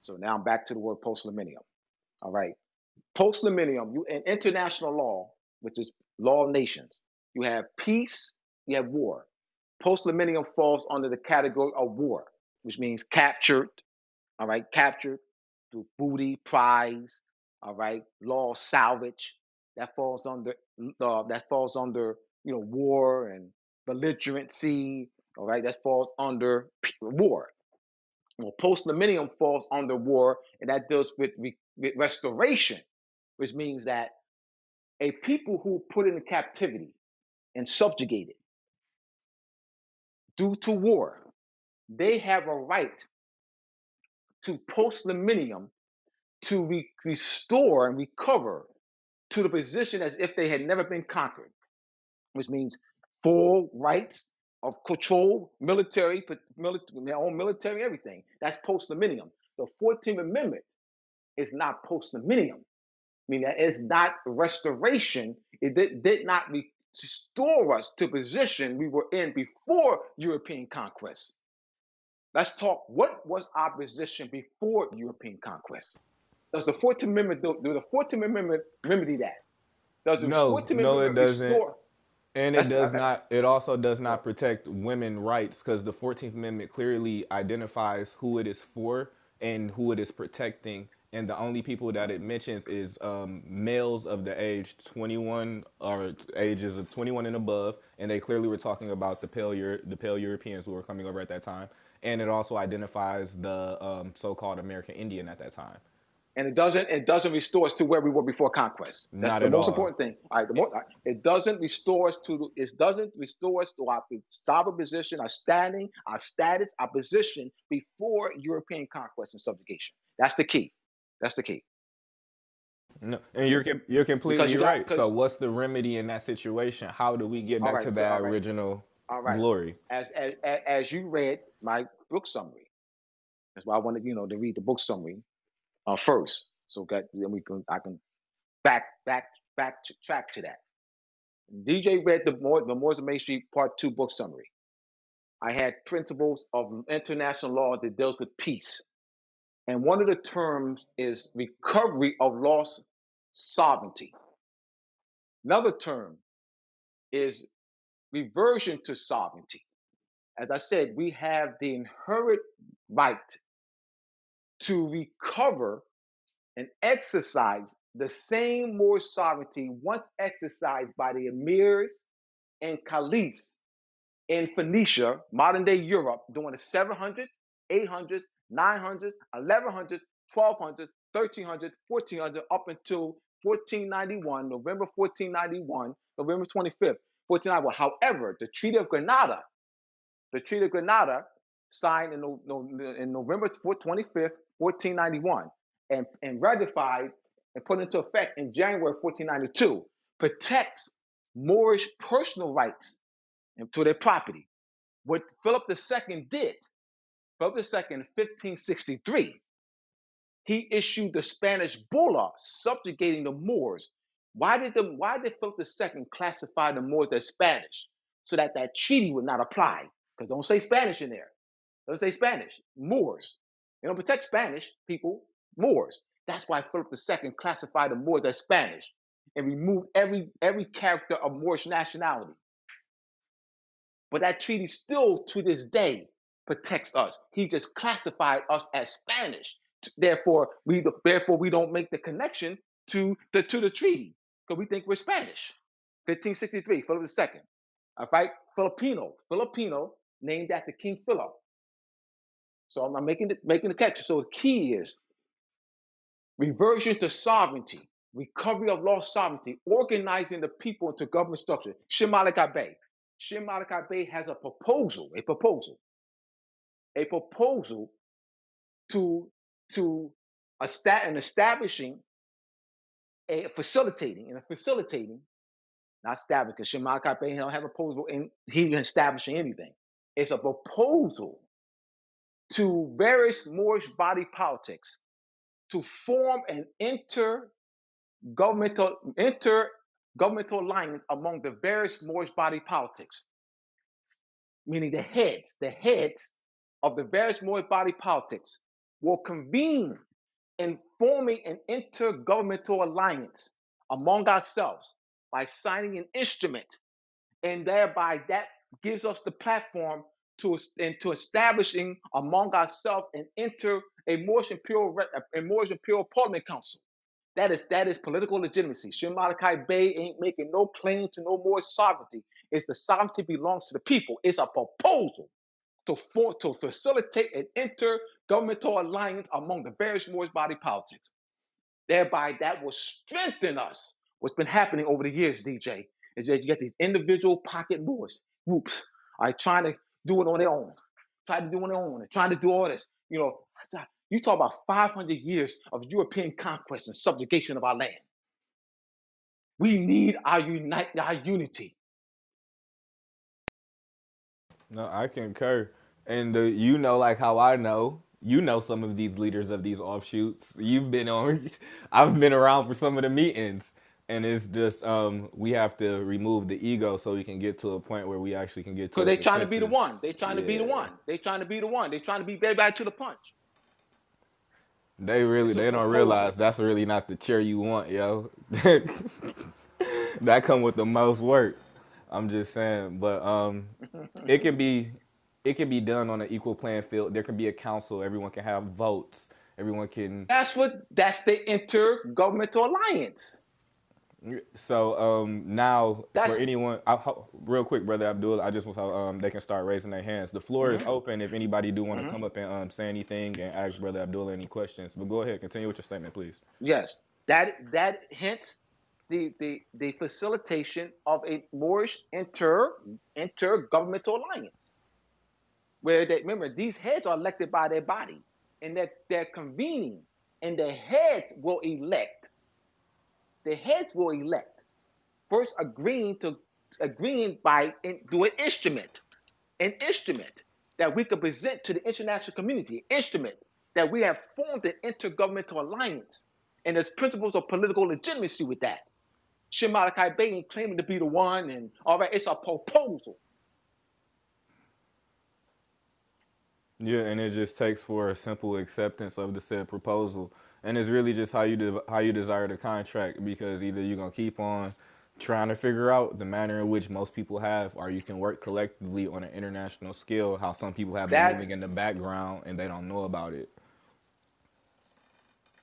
So now I'm back to the word postliminium. All right, postliminium. You in international law, which is law of nations. You have peace. You have war. Postliminium falls under the category of war, which means captured. All right, captured through booty, prize. All right, law salvage. That falls under uh, that falls under you know war and belligerency. All right, that falls under war. Well, postliminium falls under war, and that deals with, re- with restoration, which means that a people who put in captivity and subjugated due to war, they have a right to postliminium to re- restore and recover to the position as if they had never been conquered, which means full rights of control, military, but military, their own military, everything. That's postliminium. The 14th Amendment is not post millennium. Meaning that it's not restoration. It did, did not restore us to position we were in before European conquest. Let's talk. What was our position before European conquest? Does the 14th Amendment do, do the 14th Amendment remedy that? Does the No, 14th no, it Amendment doesn't. restore? And it That's does okay. not. It also does not protect women rights because the Fourteenth Amendment clearly identifies who it is for and who it is protecting. And the only people that it mentions is um, males of the age 21 or ages of 21 and above, and they clearly were talking about the pale Euro- the pale Europeans who were coming over at that time. And it also identifies the um, so-called American Indian at that time. and it doesn't it doesn't restore us to where we were before conquest. That's Not the at most all. important thing. All right, the it doesn't restore us to it doesn't restore us to our sovereign position, our standing, our status, our position before European conquest and subjugation. That's the key. That's the key. No, and you're you're completely you got- right. So what's the remedy in that situation? How do we get back right, to that right. original All right. glory? As, as as you read my book summary, that's why I wanted you know to read the book summary uh, first, so that then we can I can back back back to track to that. DJ read the more the Moors and Masonry Part Two book summary. I had principles of international law that deals with peace, and one of the terms is recovery of lost sovereignty. Another term is reversion to sovereignty. As I said, we have the inherent right to recover and exercise the same more sovereignty once exercised by the emirs and caliphs in Phoenicia, modern day Europe, during the 700s, 800s, 900s, 1100s, 1200s, 1300s, 1400s, up until 1491, November 1491, November 25th, 1491. However, the Treaty of Granada, the Treaty of Granada, signed in, in November 25th, 1491, and, and ratified and put into effect in January 1492, protects Moorish personal rights to their property. What Philip II did, Philip II 1563, he issued the Spanish bulla subjugating the Moors. Why did the why did Philip II classify the Moors as Spanish? So that that treaty would not apply. Because don't say Spanish in there. Don't say Spanish. Moors. They don't protect Spanish people. Moors. That's why Philip II classified the Moors as Spanish and removed every every character of Moorish nationality. But that treaty still to this day protects us. He just classified us as Spanish. Therefore, we therefore we don't make the connection to the to the treaty because we think we're Spanish. 1563, Philip II. All right, Filipino, Filipino, named after King Philip. So I'm making the, making the catch. So the key is reversion to sovereignty, recovery of lost sovereignty, organizing the people into government structure. Shem Malachi Bey. Shimalakai Bay has a proposal, a proposal, a proposal to to esta- and establishing a facilitating and a facilitating, not establishing, because Shem Malachi Bey don't have a proposal and he establishing anything. It's a proposal to various Moorish body politics to form an intergovernmental intergovernmental alliance among the various Moorish body politics, meaning the heads, the heads of the various Moorish body politics will convene in forming an intergovernmental alliance among ourselves by signing an instrument, and thereby that gives us the platform to into establishing among ourselves an inter a Moorish imperial a Moorish imperial parliament council. That is that is political legitimacy. Malachi Bey ain't making no claim to no more sovereignty. It's the sovereignty belongs to the people. It's a proposal to for, to facilitate an intergovernmental alliance among the various Moorish body politics. Thereby, that will strengthen us. What's been happening over the years, DJ, is that you get these individual pocket Moors groups, all right, trying to do it on their own, trying to do it on their own, and trying to do all this. You know, you talk about 500 years of European conquest and subjugation of our land. We need our unite, our unity. No, I concur. And the you know like how I know you know some of these leaders of these offshoots. You've been on. I've been around for some of the meetings, and it's just um we have to remove the ego so we can get to a point where we actually can get to. Because they trying to be the one. They trying to be the one. They trying to be the one. They trying to be very bad to the punch. They really they don't realize that's really not the chair you want, yo. that come with the most work. I'm just saying, but um, it can be it can be done on an equal playing field. There can be a council. Everyone can have votes. Everyone can. That's what. That's the intergovernmental alliance. So um, now That's- for anyone, I, real quick, brother Abdul, I just want um they can start raising their hands. The floor Mm-hmm. is open if anybody do want to come up and um say anything and ask brother Abdul any questions. But go ahead, continue with your statement, please. Yes, that that hence the the the facilitation of a Moorish inter intergovernmental alliance, where they remember these heads are elected by their body, and that they're convening, and the heads will elect. The heads will elect, first agreeing to agreeing by in, through an instrument, an instrument that we could present to the international community, instrument that we have formed an intergovernmental alliance, and there's principles of political legitimacy with that. Shem Malachi Bey ain't claiming to be the one, and all right, it's a proposal. Yeah, and it just takes for a simple acceptance of the said proposal, and it's really just how you de- how you desire the contract because either you're gonna keep on trying to figure out the manner in which most people have, or you can work collectively on an international scale. How some people have been living in the background and they don't know about it.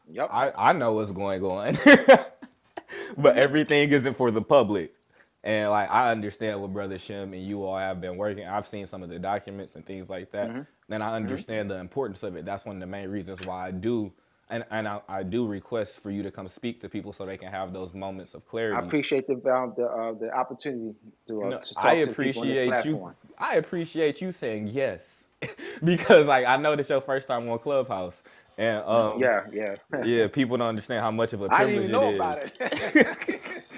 Yep. I I know what's going on, but everything isn't for the public. And like I understand what Brother Shem and you all have been working. I've seen some of the documents and things like that, Mm-hmm. and I understand the importance of it. That's one of the main reasons why I do, and and I, I do request for you to come speak to people so they can have those moments of clarity. I appreciate the um, the uh, the opportunity to, uh, No, to talk I to people on this appreciate you. I appreciate you saying yes, because like I know this your first time on Clubhouse, and um, Yeah, yeah. yeah, people don't understand how much of a privilege didn't even know it is. about it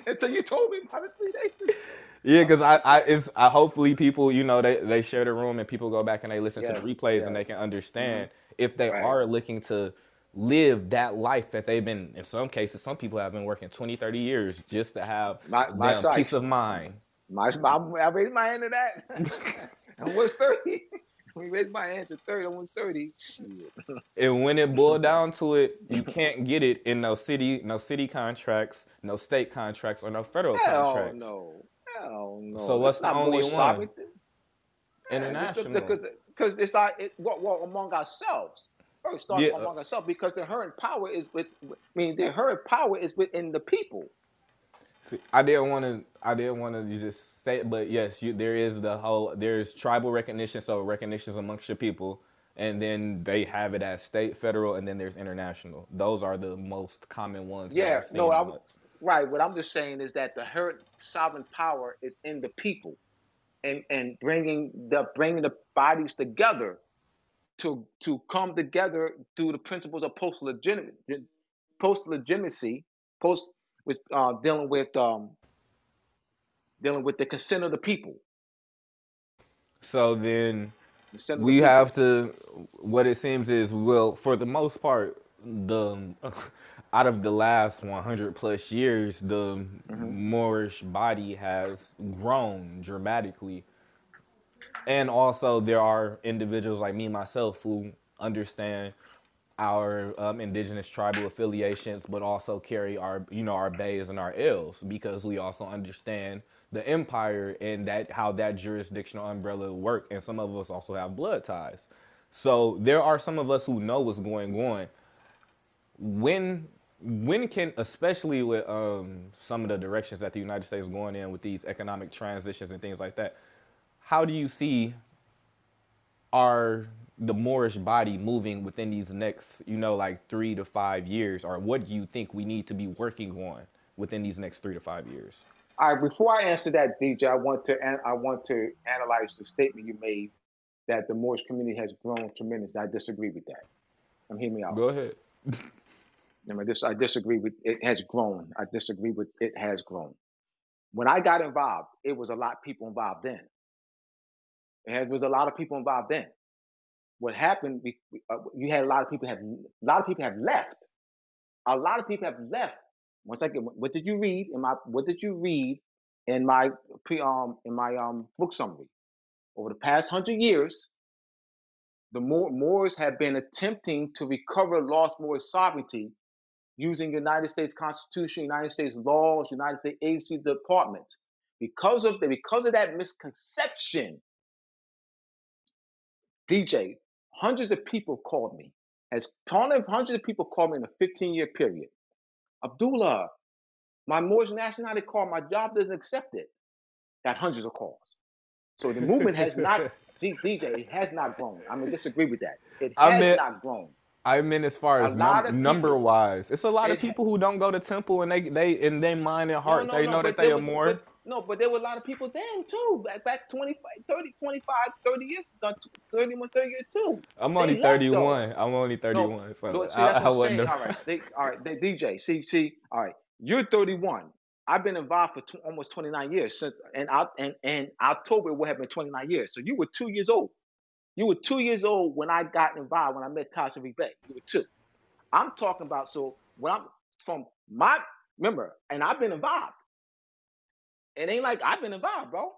until you told me about it three days ago. Yeah, because I, I, it's I hopefully people, you know, they they share the room and people go back and they listen to the replays and they can mm-hmm. understand if they Right. are looking to live that life that they've been. In some cases, some people have been working 20, 30 years just to have My- my peace of mind. My, I, I raised my hand to that. I was 30. We raised my hand to 30. I was 30. Shit. And when it boiled down to it, you can't get it in no city, no city contracts, no state contracts, or no federal Hell contracts. no. Hell no. So what's It's the not only more one? sovereignty. International. Because because it's our it, well, well among ourselves. First, start Yeah, uh, among ourselves because the inherent power is with. I mean, the inherent power is within the people. See, I didn't want to. I didn't want to just say it, but yes, you, there is the whole. There's tribal recognition, so recognitions amongst your people, and then they have it as state, federal, and then there's international. Those are the most common ones. that Yeah, I've seen no, I, right. What I'm just saying is that the inherent sovereign power is in the people, and and bringing the bringing the bodies together to to come together through the principles of post legitimacy, post legitimacy, post with uh, dealing with um, dealing with the consent of the people. So then the we people. have to. What it seems is, well, for the most part, the out of the last 100 plus years, the Mm-hmm. Moorish body has grown dramatically. And also, there are individuals like me myself who understand our um, indigenous tribal affiliations, but also carry our, you know, our bays and our ills because we also understand the empire and that how that jurisdictional umbrella work. And some of us also have blood ties. So there are some of us who know what's going on. When when can especially with um, some of the directions that the United States is going in with these economic transitions and things like that, how do you see our the Moorish body moving within these next, you know, like three to five years, or what do you think we need to be working on within these next three to five years? All right, before I answer that, DJ, I want to an- I want to analyze the statement you made that the Moorish community has grown tremendously. I disagree with that. Um, hear me out. Go ahead. I, I disagree with it has grown. I disagree with it has grown. When I got involved, it was a lot of people involved then. It was a lot of people involved then. What happened? uh, You had a lot of people have a lot of people have left. A lot of people have left. Once again, what did you read in my? What did you read in my pre um in my um book summary? Over the past hundred years, the Moor, Moors have been attempting to recover lost Moorish sovereignty using United States Constitution, United States laws, United States agency departments. Because of the, because of that misconception, DJ, hundreds of people called me. As hundreds of people called me in a 15 year period. Abdullah, my Moorish nationality card, my job doesn't accept it. Got hundreds of calls. So the movement has not, DJ, it has not grown. I'm gonna disagree with that. It I has meant not grown. I meant as far as num- of number wise, It's a lot of people who don't go to temple and they they in their mind and heart no, they no, know that they are more. but no, but there were a lot of people then too. Back back 25, 30, 25, 30 years, uh, 31, 30 years too. I'm only left though. 31. I'm only No, 31, so but see, I, I wasn't. All right, they, all right, they, DJ. See, see, all right. You're 31. I've been involved for tw- almost 29 years since, and out and and October would have been 29 years. So you were two years old. You were two years old when I got involved when I met Tasha Bey. You were two. I'm talking about so when I'm from my remember, and I've been involved. It ain't like I've been involved, bro.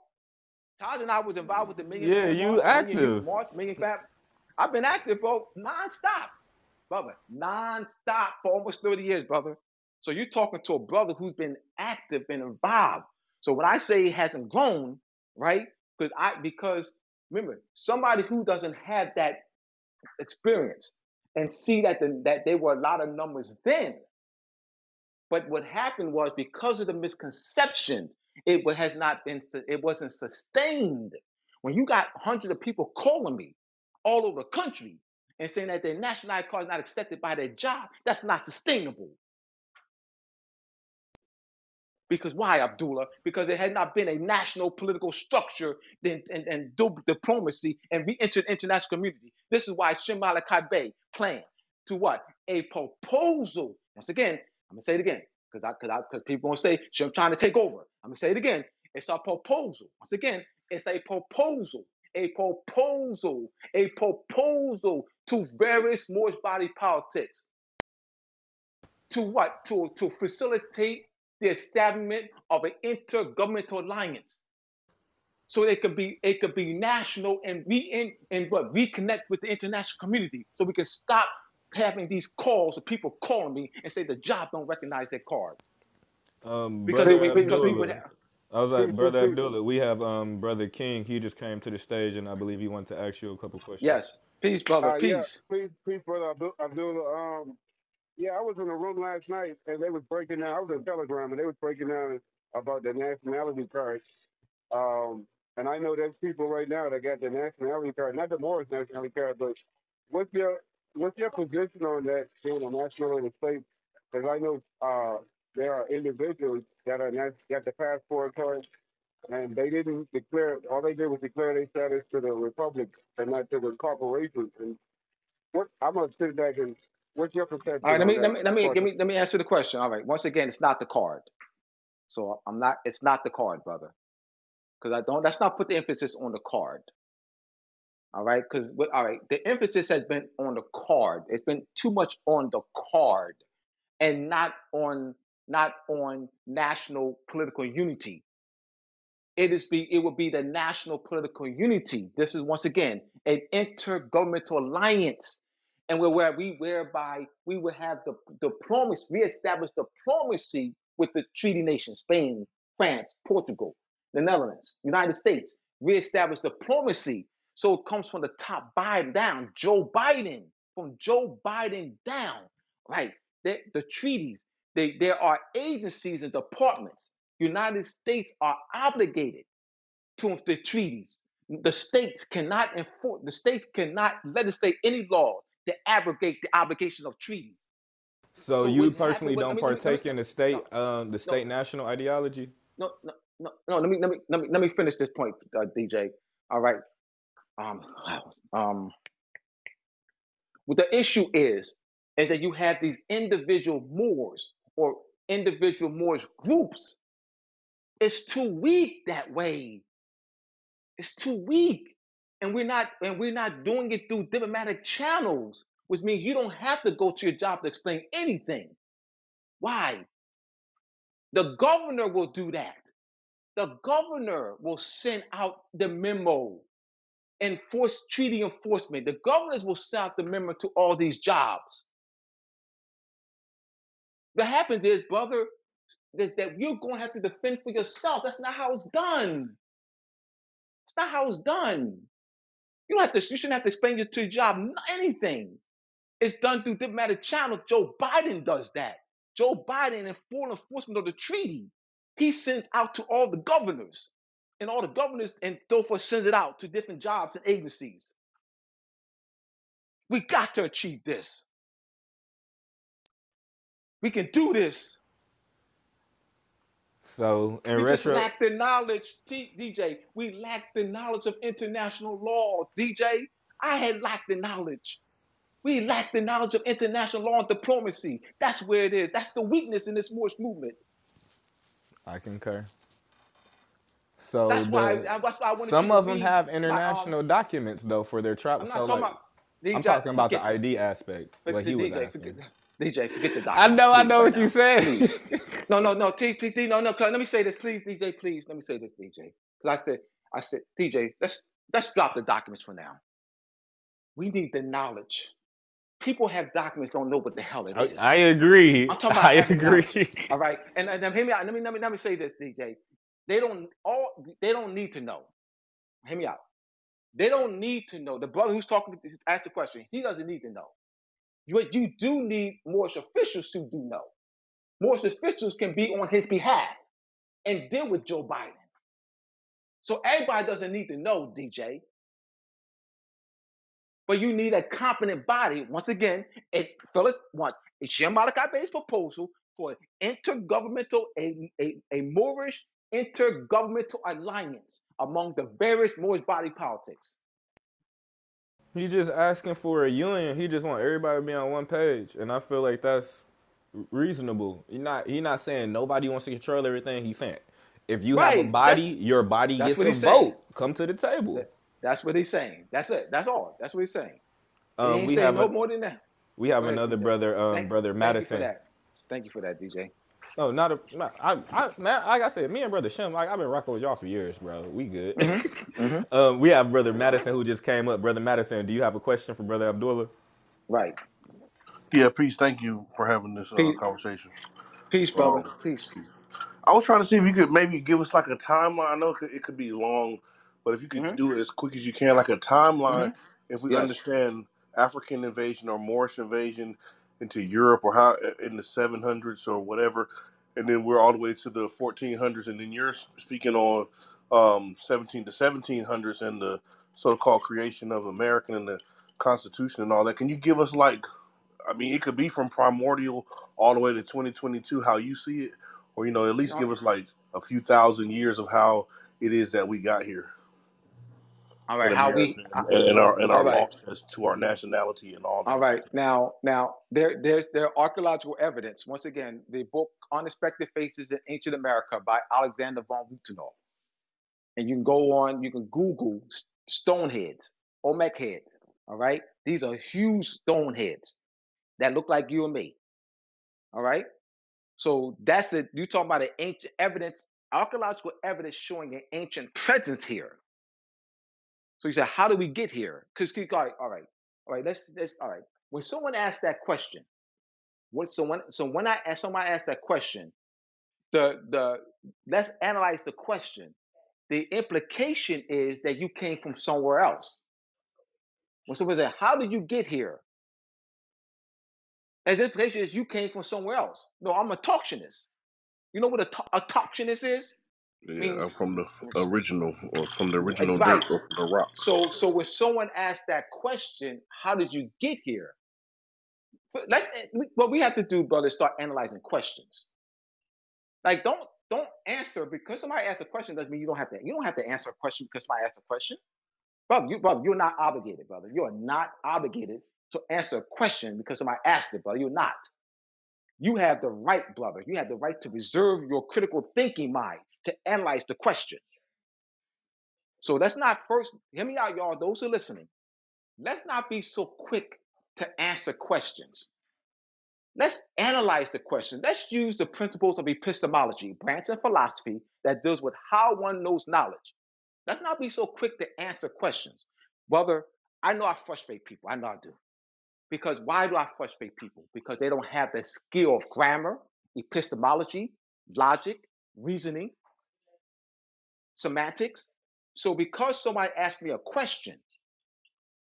Taj and I was involved with the Million Yeah, you March, Million active. March, Million Fab. I've been active, bro, non-stop, brother, non-stop for almost 30 years, brother. So you're talking to a brother who's been active, been involved. So when I say it hasn't grown, right? Because I because remember, somebody who doesn't have that experience and see that the, that there were a lot of numbers then but what happened was because of the misconception, it has not been, it wasn't sustained. When you got hundreds of people calling me all over the country and saying that their nationality card is not accepted by their job, that's not sustainable. Because why, Abdullah? Because it had not been a national political structure and, and, and du- diplomacy, and we entered international community. This is why Shem Malachi Bey planned to what? A proposal. Once again, I'm gonna say it again, because I because I because people gonna say I'm trying to take over. I'm gonna say it again. It's a proposal. Once again, it's a proposal. A proposal. A proposal to various Moorish body politics to what? To to facilitate the establishment of an intergovernmental alliance, so it could be it could be national and re in and what reconnect with the international community, so we can stop having these calls of people calling me and say the job don't recognize their cards Um, because brother it, because we would Abdullah. have. I was like, Peace, peace, brother. Abdullah. We have um brother King. He just came to the stage, and I believe he wanted to ask you a couple questions. Yes, peace, brother, Uh, yeah, peace. peace, peace, brother Abdullah. Um, yeah, I was in a room last night and they was breaking down. I was in Telegram and they was breaking down about the nationality card. Um, and I know there's people right now that got the nationality card, not the Moorish nationality card, but what's your what's your position on that being a national in the state? Because I know uh, there are individuals that are not got the passport card and they didn't declare. All they did was declare their status to the republic and not to the corporations. And what I'm gonna sit back and what's your All perception right, let on me let that? me let me let me let me answer the question. All right, once again, it's not the card, so I'm not. It's not the card, brother, because I don't. Let's not put the emphasis on the card. All right, because all right, the emphasis has been on the card. It's been too much on the card and not on not on national political unity. It is be it will be the national political unity. This is once again an intergovernmental alliance, and where, where we whereby we will have the diplomacy, reestablish diplomacy with the treaty nations, Spain, France, Portugal, the Netherlands, United States, reestablish diplomacy. So it comes from the top Biden down, Joe Biden, from Joe Biden down, right? The, the treaties, they, there are agencies and departments. United States are obligated to the treaties. The states cannot enforce, the states cannot legislate any laws that abrogate the obligations of treaties. So So you happened? personally don't me let me partake in the state no um the no state national ideology? no no no no. Let me let me let me let me finish this point, uh, DJ. All right. Um um. The issue is is that you have these individual Moors or individual Moors groups. It's too weak that way. It's too weak. and we're not and we're not doing it through diplomatic channels, which means you don't have to go to your job to explain anything. Why? The governor will do that. The governor will send out the memo enforce treaty enforcement. The governors will send out the memo to all these jobs. What happens is, brother, is that you're going to have to defend for yourself. That's not how it's done. It's not how it's done. You don't have to. You shouldn't have to explain your to your job anything. It's done through diplomatic channels. Joe Biden does that. Joe Biden in full enforcement of the treaty, he sends out to all the governors, and all the governors and forth sends it out to different jobs and agencies. We got to achieve this. We can do this. So in We just lack the knowledge, T- DJ. We lack the knowledge of international law, DJ. I had lacked the knowledge. We lack the knowledge of international law and diplomacy. That's where it is. That's the weakness in this Moorish movement. I concur. So That's why. I, that's why I wanted some you of them have my um. international documents though for their I'm travel. not So talking like about I'm talking about the ID aspect. the he was DJ. asking. Forget DJ. Forget the I document, know, I know right what you now. said. No, no, no. T, T, T, no, no. Let me say this, please, DJ. Please, let me say this, DJ. Because I said, I said, DJ. Let's let's drop the documents for now. We need the knowledge. People have documents, don't know what the hell it I. I agree. I'm talking about I knowledge. agree. All right, and, and, and hear me out. Let me let me let me say this, DJ. They don't all. They don't need to know. Hear me out. They don't need to know. The brother who's talking to asked the question, he doesn't need to know. What you do need Moorish officials who do know. Moorish officials can be on his behalf and deal with Joe Biden. So everybody doesn't need to know, DJ. But you need a competent body. Once again, it Phyllis want it's Shem Malachi Bey's proposal for an intergovernmental, a, a, a Moorish intergovernmental alliance among the various Moorish body politics. He just asking for a union. He just want everybody to be on one page, and I feel like that's reasonable. He not he not saying nobody wants to control everything. He's saying if you have a Right. That's body, your body gets a vote. Come to the table. That's what he's saying. That's it. That's all. That's what he's saying. He Um, ain't we saying have no a more than that. we have Go another brother, um, brother Madison. Thank you for that, DJ. No, not a. Not, I, I, man, like I said, me and brother Shem, like I've been rocking with y'all for years, bro. We good. Mm-hmm. um, we have brother Madison who just came up. Brother Madison, do you have a question for brother Abdullah? Right. Yeah, peace. Thank you for having this uh, Peace, conversation. peace, brother. Um, Peace. I was trying to see if you could maybe give us like a timeline. I know it could, it could be long, but if you could Mm-hmm. do it as quick as you can, like a timeline, Mm-hmm. if we Yes. understand African invasion or Moorish invasion into Europe or how in the 700s or whatever, and then we're all the way to the 1400s, and then you're speaking on um, 17 to 1700s and the so-called creation of American and the Constitution and all that. Can you give us like I mean, it could be from primordial all the way to 2022, how you see it, or you know, at least give us like a few thousand years of how it is that we got here All in. How America we? and, and, our and All our right. laws as to our nationality and all All right. Now, now there, there's there archaeological evidence. Once again, the book "Unexpected Faces in Ancient America" by Alexander von Wuthenau, and you can go on. You can Google s- stone heads, Olmec heads. All right. These are huge stone heads that look like you and me. All right. So that's it. You talking about an ancient evidence, archaeological evidence showing an ancient presence here. So you said, how do we get here? Because all right, all right, all right. Let's let's all right. When someone asks that question, when so when so when I ask someone ask that question, the the let's analyze the question. The implication is that you came from somewhere else. When someone says, "How did you get here?" As implication is you came from somewhere else. No, I'm a talktionist. You know what a, to- a talktionist is? Yeah, I'm uh, from the original or from the right. original dirt or from the rocks. So so when someone asks that question, how did you get here? F- Let's eh, we- what we have to do, brother, is start analyzing questions. Like don't don't answer because somebody asks a question doesn't mean you don't have to you don't have to answer a question because somebody asks a question. Brother, you brother, you're not obligated, brother. You are not obligated to answer a question because somebody asked it, brother. You're not. You have the right, brother. You have the right to reserve your critical thinking mind to analyze the question. So let's not first hear me out, y'all. Those who are listening, let's not be so quick to answer questions. Let's analyze the question. Let's use the principles of epistemology, branch of philosophy that deals with how one knows knowledge. Let's not be so quick to answer questions. Brother, I know I frustrate people. I know I do. Because why do I frustrate people? Because they don't have the skill of grammar, epistemology, logic, reasoning, semantics. So because somebody asked me a question,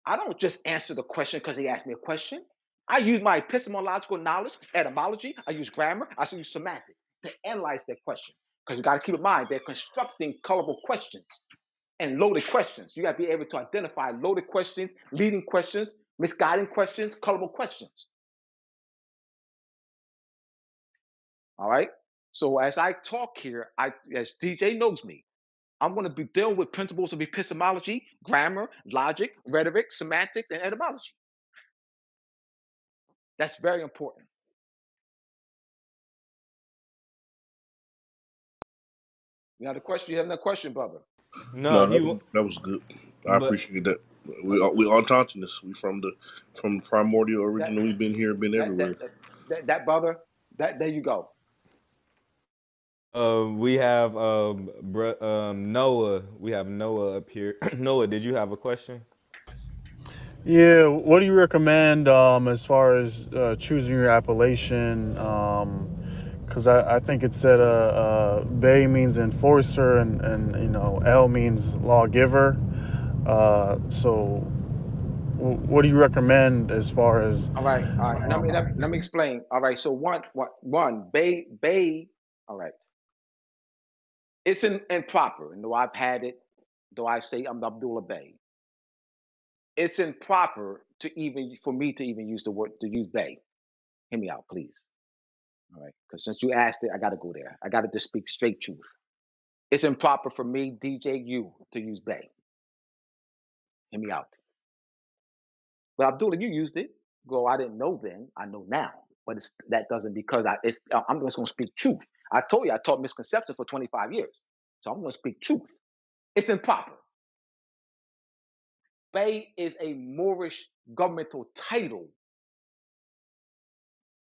I don't just answer the question because they asked me a question. I use my epistemological knowledge, etymology, I use grammar, I use semantics to analyze their question. Because you got to keep in mind, they're constructing colorful questions and loaded questions. You got to be able to identify loaded questions, leading questions, misguiding questions, colorful questions. All right. So as I talk here, I as DJ knows me, I'm going to be dealing with principles of epistemology, grammar, logic, rhetoric, semantics, and etymology. That's very important. You have a question? You have another question, brother? No, No, he. that, that was good. I But appreciate that. We are- we autonomous. We from the from primordial That original. We've been here, been that everywhere. that that, that, that brother, that there you go. Uh, we have um, br- um, Noah. We have Noah up here. Noah, did you have a question? Yeah, what do you recommend um, as far as uh, choosing your appellation? Because I, I think it said uh, uh, Bey means enforcer and, and you know L means lawgiver. Uh, so, w- what do you recommend as far as? All right, all right. Let me let, Um, let me explain. All right. So one one one Bey Bey. All right. It's in, improper. And though I've had it, though I say I'm Abdullah Bey, it's improper to even for me to even use the word to use Bey. Hear me out, please. All right. Because since you asked it, I got to go there. I got to just speak straight truth. It's improper for me, DJ U, to use Bey. Hear me out. But Abdullah, you used it. Go, I didn't know then. I know now. But it's that doesn't because I it's I'm just gonna speak truth. I told you I taught misconceptions for 25 years. So I'm gonna speak truth. It's improper. Bey is a Moorish governmental title.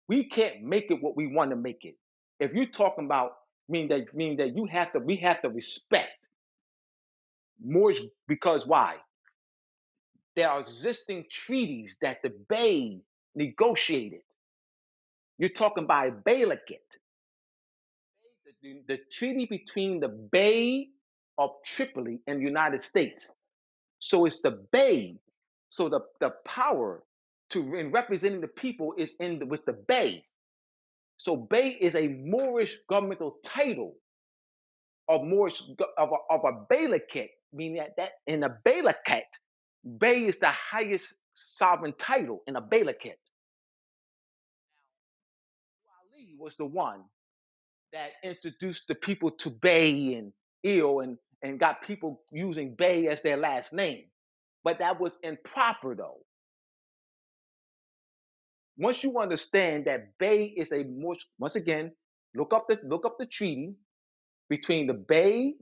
We can't make it what we want to make it. If you're talking about mean that mean that you have to we have to respect Moorish because why? There are existing treaties that the Bey negotiated. You're talking by a Beylikit. The, the treaty between the Bey of Tripoli and the United States. So it's the Bey. So the, the power to in representing the people is in the, with the Bey. So Bey is a Moorish governmental title of Moorish of a, of a Beylikit, meaning that, that in a Beylikit, Bey is the highest sovereign title in a Beylikit. Ali was the one that introduced the people to Bey and Il and, and got people using Bey as their last name. But that was improper though. Once you understand that Bey is a more once again, look up the look up the treaty between the Bey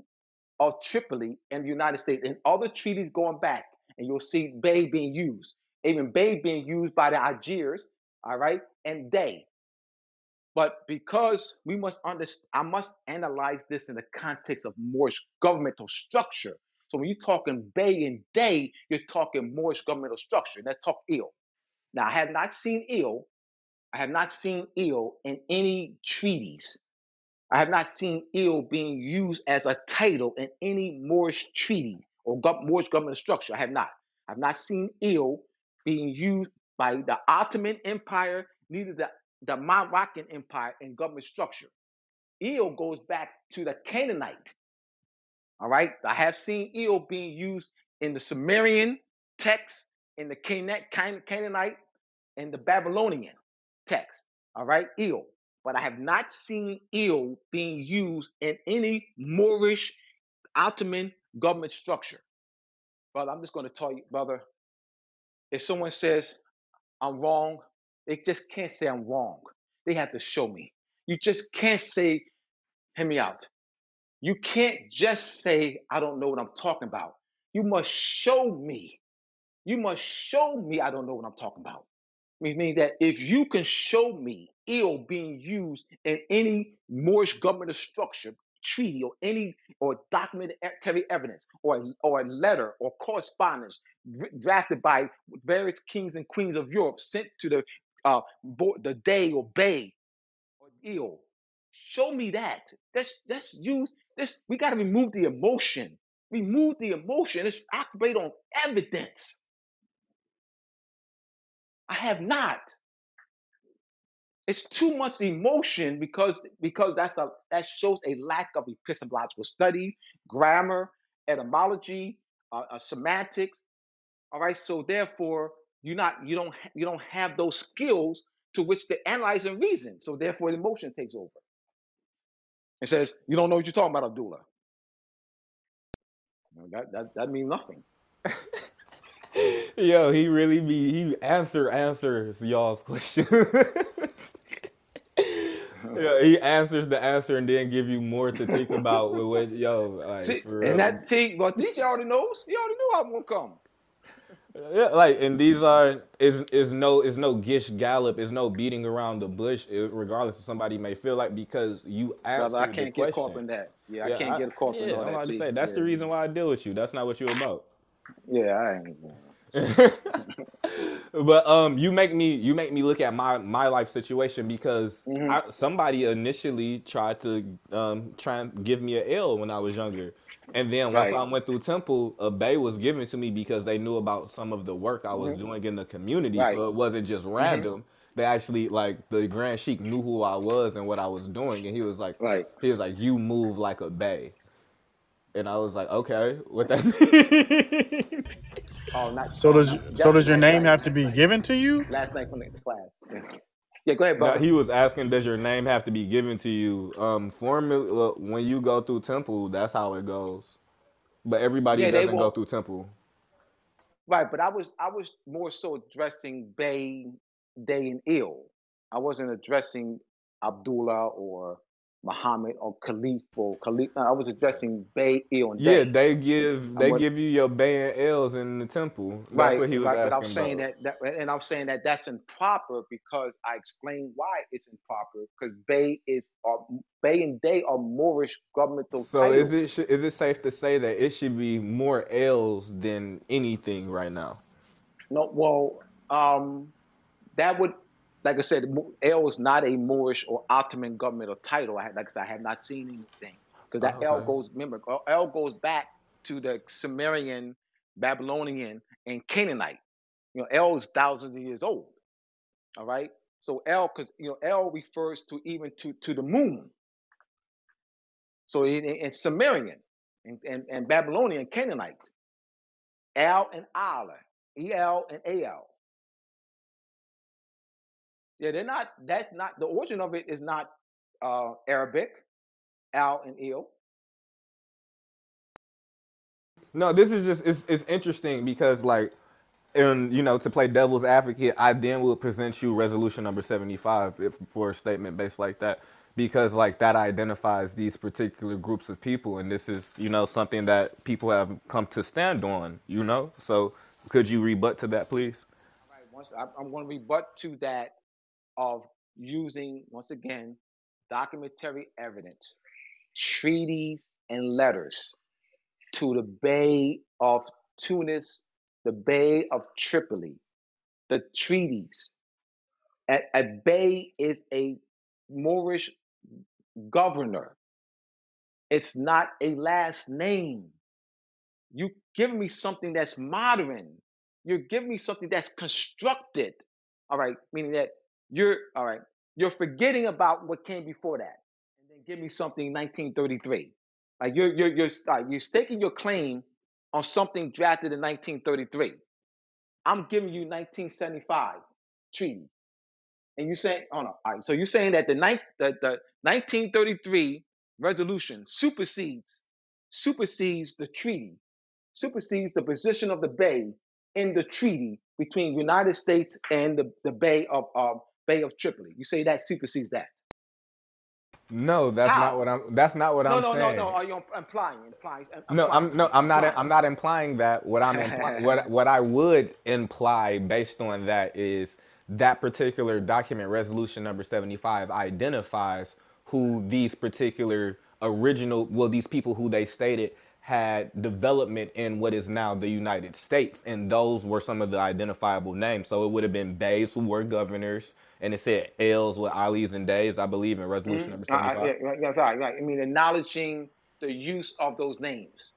of Tripoli and the United States and other treaties going back, and you'll see Bey being used. Even Bey being used by the Algiers, all right, and they. But because we must understand, I must analyze this in the context of Moorish governmental structure. So when you're talking Bey and Dey, you're talking Moorish governmental structure. Let's talk ill. Now, I have not seen ill. I have not seen ill in any treaties. I have not seen ill being used as a title in any Moorish treaty or Moorish government structure. I have not. I've not seen ill being used by the Ottoman Empire, neither the, the Moroccan Empire and government structure. Ill goes back to the Canaanite. All right. I have seen ill being used in the Sumerian text, in the Cana- Canaanite, and the Babylonian text. All right. Ill. But I have not seen ill being used in any Moorish Ottoman government structure. Brother, I'm just going to tell you, brother, if someone says I'm wrong, they just can't say I'm wrong. They have to show me. You just can't say, hear me out. You can't just say, I don't know what I'm talking about. You must show me. You must show me I don't know what I'm talking about. Meaning that if you can show me ill being used in any Moorish governmental structure, treaty, or any or documentary evidence, or or a letter or correspondence drafted by various kings and queens of Europe sent to the uh, the dey or Bey or ill, show me that. Let's let's use this. We got to remove the emotion. Remove the emotion. Let's operate on evidence. I have not. It's too much emotion because because that's a that shows a lack of epistemological study, grammar, etymology, uh, uh, semantics. All right, so therefore you not you don't you don't have those skills to which to analyze and reason. So therefore, the emotion takes over. It says you don't know what you're talking about, Abdullah. That that that means nothing. Yo, he really be he answer answers y'all's questions. yeah, he answers the answer and then give you more to think about with what yo like See, and that T, well, DJ already knows. He already knew I'm gonna come. Yeah, like and these are is is no is no gish gallop is no beating around the bush regardless of somebody may feel like because you Brother, I answered the can't get caught question. in that. Yeah, I Yeah, can't I, get caught in yeah, all I'm that. about to say that's Yeah, the reason why I deal with you. That's not what you're about. yeah, I ain't. but um you make me you make me look at my my life situation because hmm I, somebody initially tried to um try and give me a L when I was younger. And then once Right. I went through Temple, a bay was given to me because they knew about some of the work I was hmm doing in the community. Right. So it wasn't just hmm random. They actually like the Grand Sheik knew who I was and what I was doing, and he was like, Right. he was like, "You move like a bay," and I was like, "Okay, what that mean?" Oh, not. So does not, so does your name Right. have to be given to you? Last night from the the class. Yeah. Go ahead, brother. he was asking, does your name have to be given to you? Um, look, when you go through temple, that's how it goes. But everybody Yeah, doesn't go through temple. Right, but I was I was more so addressing Bey, Dey, and Ill. I wasn't addressing Abdullah or Muhammad or Khalif or Khalif. I was addressing Bey, Ill, and Yeah, Dey. they give they give you your bay and L's in the temple. That's right, what he was right. But I was asking saying that, that and I'm saying that that's improper because I explained why it's improper because Bey is are Bey and Dey are Moorish governmental So is it sh- it safe to say that it should be more L's than anything right now? No, well, um, that would, like I said, L is not a Moorish or Ottoman governmental title. I had, like I said, I have not seen anything because that Oh, L goes. Remember, L L goes back to the Sumerian, Babylonian, and Canaanite. You know, L is thousands of years old. All right, so L, because you know, L refers to even to to the moon. So in, in Sumerian and, and, and Babylonian, Canaanite, L and Al, El and Al. Yeah, they're not. That's not the origin of it. Is not uh, Arabic. Al and Il. No, this is just it's it's interesting because like and you know to play devil's advocate, I then will present you resolution number seventy five if for a statement based like that because like that identifies these particular groups of people and this is you know something that people have come to stand on. You know, so could you rebut to that, please? Right. Once I, I'm going to rebut to that of using once again documentary evidence, treaties and letters to the Bey of Tunis, the Bey of Tripoli, the treaties. A, a Bey is a Moorish governor. It's not a last name. You give me something that's modern. You're giving me something that's constructed. All right, meaning that you're all right. You're forgetting about what came before that, and then give me something 1933. Like you're you're you're uh, you're staking your claim on something drafted in 1933. I'm giving you 1975 treaty, and you say, oh no, all right. So you're saying that the ninth the, the 1933 resolution supersedes supersedes the treaty supersedes the position of the Bey in the treaty between United States and the, the Bey of um, Bey of Tripoli. You say that supersedes that. No, that's How? not what I'm. That's not what No, I'm no, no, saying. no. Are you implying? Implying? No, I'm no, I'm not. implying. I'm not implying that. What I'm implying, what what I would imply based on that is that particular document, resolution number 75, identifies who these particular original, well, these people who they stated had development in what is now the United States, and those were some of the identifiable names. So it would have been Beys who were governors, and it said L's with Ali's and Deys, I believe, in resolution number Mhm. Uh, 75. yeah, right, yeah, right, right. I mean, acknowledging the use of those names,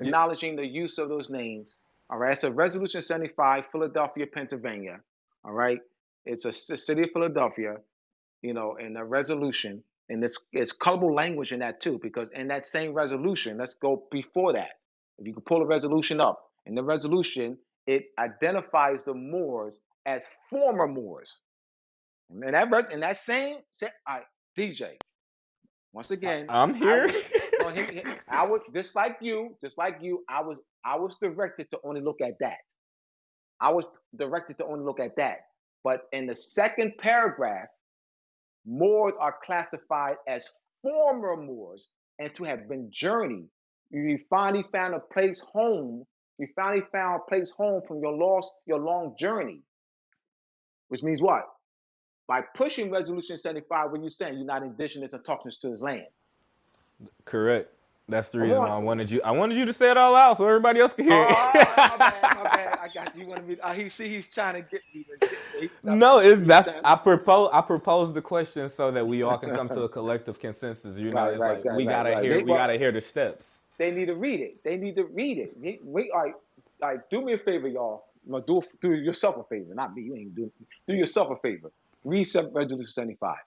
Yeah. acknowledging the use of those names. All right. So, Resolution 75, Philadelphia, Pennsylvania. All right. It's a c- city of Philadelphia, you know, and a resolution. And it's, it's colorful language in that too, because in that same resolution, let's go before that. If you can pull a resolution up, in the resolution, it identifies the Moors as former Moors. And that, res- in that same, say, all right, DJ, once again, I'm I here. was no, hear I was just like you, just like you. I was I was directed to only look at that. I was directed to only look at that. But in the second paragraph, Moors are classified as former Moors and to have been journeyed. You finally found a place home. You finally found a place home from your lost, your long journey. Which means what? By pushing Resolution 75, when you're saying you're not indigenous and talking to his land. Correct. That's the reason on. why I wanted you. I wanted you to say it all out so everybody else can Oh, hear all it. my bad, my bad. I got you. You want to be? Uh, he see, he's trying to get me. To get me. no, it's that's I propose I propose the question so that we all can come to a collective consensus. You know, Right, it's right, like right, we gotta hear They- we gotta hear the steps. They need to read it. They need to read it. We, we like, like, do me a favor, y'all. No, do do yourself a favor, not me. You ain't do. Do yourself a favor. Read some Resolution seventy five.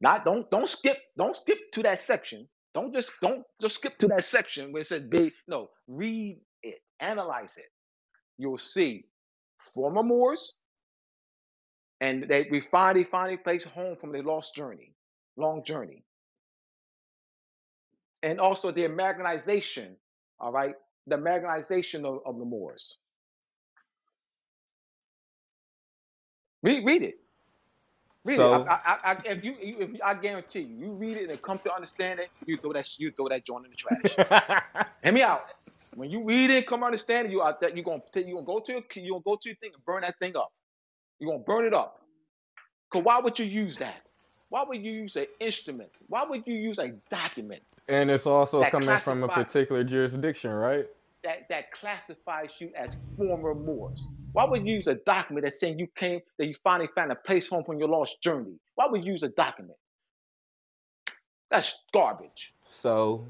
Not don't don't skip don't skip to that section. Don't just don't just skip to that section where it says big. No, read it, analyze it. You'll see former Moors, and they we finally finally place home from their lost journey, long journey, and also the Americanization. All right, the Americanization of, of the Moors. Read read it. Read So- it. I, I, I, if you, you- if I guarantee you, you read it and come to understand it, you throw that, you throw that joint in the trash. Hear me out. When you read it, come understand it, you out there, you gonna take, you gonna go to your, you gonna go to your thing and burn that thing up. You are gonna burn it up. Cause why would you use that? Why would you use an instrument? Why would you use a document and it's also coming from a particular jurisdiction, right? that that classifies you as former Moors? Why would you use a document that's saying you came, that you finally found a place home from your lost journey? Why would you use a document? That's garbage. So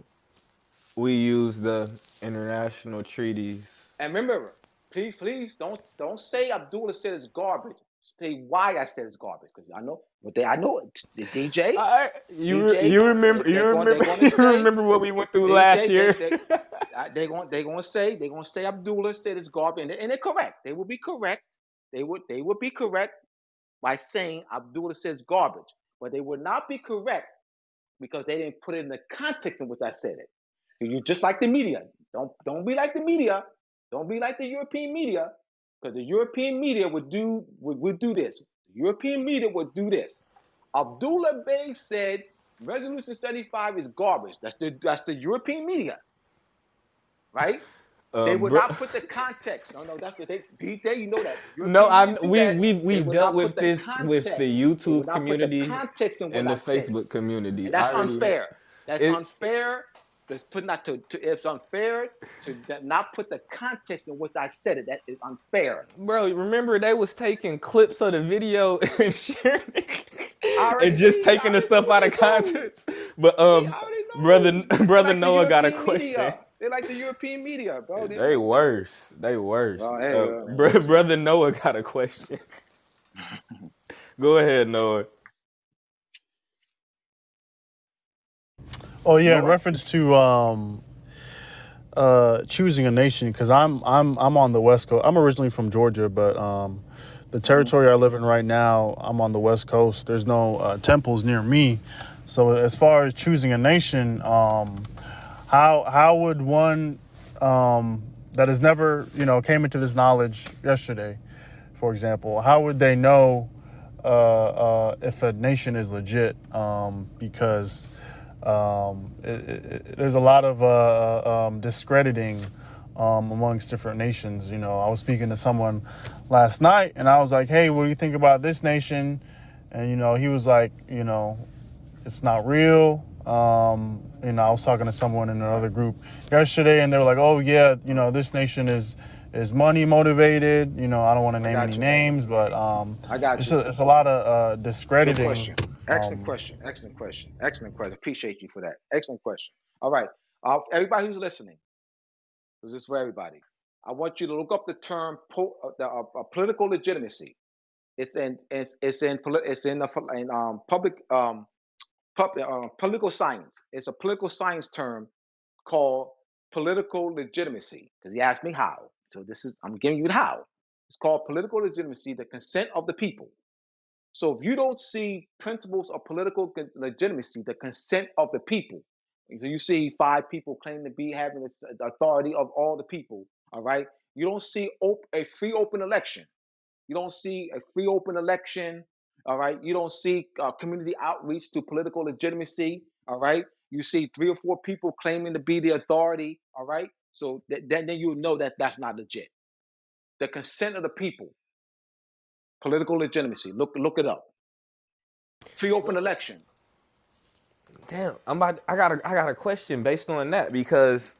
we use the international treaties. And remember, please, please don't don't say Abdullah said it's garbage. Say why I said it's garbage because I know, but they I know it. The DJ, I, you DJ, you remember you gonna- remember you say- remember what we went through DJ, last year. they- I- they going they gonna say they're gonna say Abdullah said it's garbage, and, they- and they're correct. They will be correct. They would they would be correct by saying Abdullah says garbage, but they would not be correct because they didn't put it in the context in which I said it. You just like the media. Don't don't be like the media. Don't be like the European media, because the European media would do would, would do this. The European media would do this. Abdullah Bey said Resolution 75 is garbage. That's the that's the European media. Right? they Um, would bro- not put the context. No, no, that's what they DJ, you know that. No, I'm. we we we've dealt with the this with the context. They would YouTube community the and the I said. Facebook community. And that's already- unfair. That's It- unfair. That's put not to, to it's unfair to not put the context in which I said it. That is unfair. Bro, remember they was taking clips of the video and sharing it and just taking the stuff out of do. context. But um, brother brother like Noah got a question. media. They like the European media, bro. They- They worse. They worse. Oh, hey, Uh, uh, bro- brother Noah got a question. Go ahead, Noah. Oh yeah, in reference to um, uh, choosing a nation, because I'm I'm I'm on the west coast. I'm originally from Georgia, but um, the territory I live in right now, I'm on the west coast. There's no uh, temples near me, so as far as choosing a nation, um, how how would one um, that has never you know came into this knowledge yesterday, for example, how would they know uh, uh, if a nation is legit um, because um, it, it, there's a lot of uh, um, discrediting um, amongst different nations. You know, I was speaking to someone last night and I was like, hey, what do you think about this nation? And, you know, he was like, you know, it's not real. Um, you know, I was talking to someone in another group yesterday and they were like, oh, yeah, you know, this nation is is money motivated. You know, I don't want to name any you. names, but um, I got it's you. a, it's a lot of uh, discrediting. Excellent Um, question. Excellent question. Excellent question. Appreciate you for that. Excellent question. All right. Uh, everybody who's listening, this is for everybody. I want you to look up the term po- uh, the, uh, uh, political legitimacy. It's in it's, it's in it's in, the, in um, public um, pub, uh, political science. It's a political science term called political legitimacy. Because he asked me how. So this is I'm giving you the how. It's called political legitimacy, the consent of the people. So if you don't see principles of political legitimacy, the consent of the people, if you see five people claim to be having this- the authority of all the people, all right, you don't see op- a free open election. You don't see a free open election, all right. You don't see uh, community outreach to political legitimacy, all right. You see three or four people claiming to be the authority, all right. So th- then, then you know that that's not legit. The consent of the people, political legitimacy. Look, look it up. Free open election. Damn, I'm about. I got a. I got a question based on that because,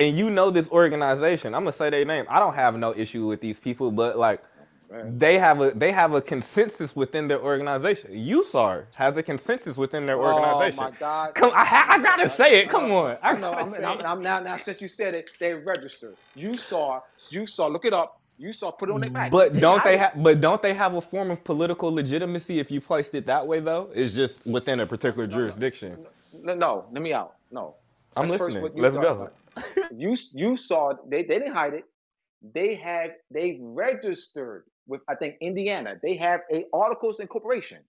and you know this organization. I'm gonna say their name. I don't have no issue with these people, but like, Right. they have a they have a consensus within their organization. USAR has a consensus within their organization. Oh organization. my God. Come, I, ha- I gotta say it. Come on, I, I know. I'm, I'm. I'm now, now since you said it, they registered. You saw, you saw. Look it up. You saw. Put it on their back. But They don't they have? But don't they have a form of political legitimacy if you placed it that way? Though it's just within a particular No, no, jurisdiction. no, no. Let me out. No. I'm That's listening. Let's go. You you saw. They they didn't hide it. They have they registered with I think Indiana. They have a articles incorporation.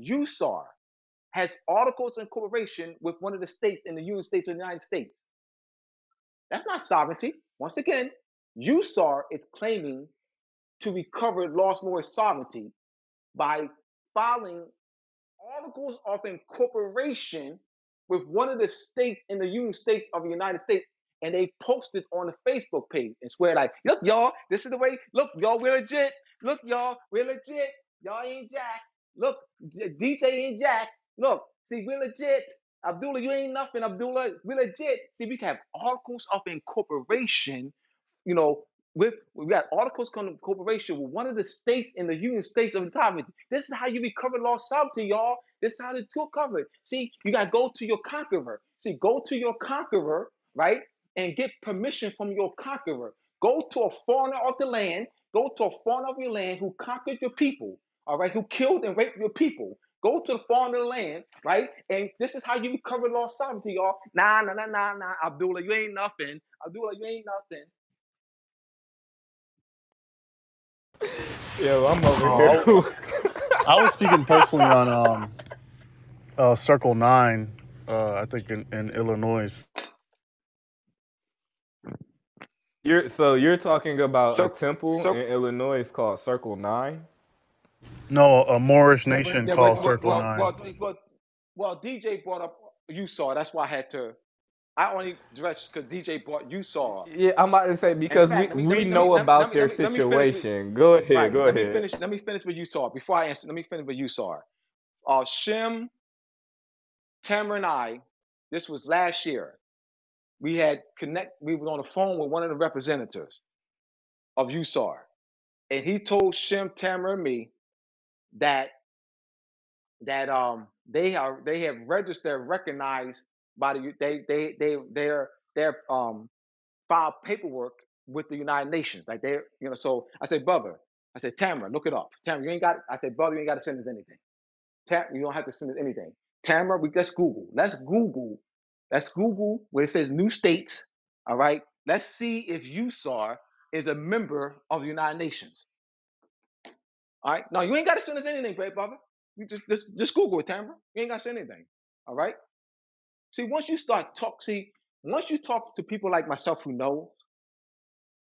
USAR has articles incorporation with one of the states in the United States of the United States. That's not sovereignty. Once again, USAR is claiming to recover lost Norris sovereignty by filing articles of incorporation with one of the states in the United States of the United States, and they posted on the Facebook page and swear like, look, y'all, this is the way. Look, y'all, we're legit. Look, y'all, we're legit. Y'all ain't Jack. Look, DJ ain't Jack. Look, see, we're legit. Abdullah, you ain't nothing. Abdullah, we're legit. See, we can have articles of incorporation you know, with we got articles of incorporation with one of the states in the Union States of the time. This is how you recover lost sovereignty, y'all. This is how the tool covered. See, you gotta go to your conqueror. See, go to your conqueror, right, and get permission from your conqueror. Go to a foreigner of the land. Go to a foreigner of your land who conquered your people. All right, who killed and raped your people. Go to the the land, right? And this is how you recover lost sovereignty, y'all. Nah, nah, nah, nah, nah. Abdullah, you ain't nothing. Abdullah, you ain't nothing. Yo, I'm over Oh, here. I was speaking personally on um, uh, Circle Nine, uh, I think in, in Illinois. You're so you're talking about a temple cir- in Illinois called Circle Nine. No, a Moorish Yeah, but nation yeah, called but, but Circle well, Nine. well, well, well, DJ brought up you saw. That's why I had to. I only dressed because DJ bought you saw. Yeah, I'm about to say because we, fact, let me we me let me know about me their me situation. Go ahead, right. go Let me ahead. finish. Let me finish with you saw before I answer. Let me finish with you saw. Uh, Shem, Tamara, and I. This was last year. We had connect. We were on the phone with one of the representatives of USAR, and he told Shem, Tamara, and me that that um they are they have registered recognized by the they they they they're they're um file paperwork with the United Nations like they you know so I said brother I said Tamara look it up Tamara you ain't got I said brother you ain't got to send us anything Tam you don't have to send us anything Tamara we let's Google let's Google let's Google where it says new states all right let's see if USAR is a member of the United Nations all right. No, you ain't got to send us anything, great brother. You just just just Google it, Tamara. You ain't got to send anything. All right. See, once you start talk, see, once you talk to people like myself who know,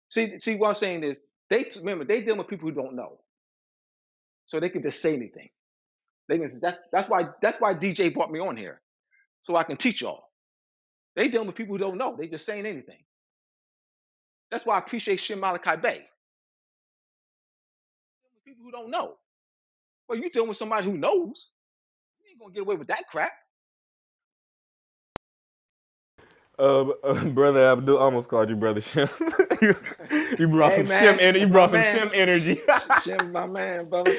see, see what I'm saying is they remember they deal with people who don't know. so they can just say anything. They can, that's that's why that's why DJ brought me on here, so I can teach y'all. They deal with people who don't know. They just saying anything. That's why I appreciate Shem Malachi Bey. People who don't know. Well, you dealing with somebody who knows. You ain't gonna get away with that crap. Uh, uh, brother Abdul almost called you brother Shem. you, you brought Hey some man, Shem energy. You that's my brought some man. Shem energy. Shem, my man, brother.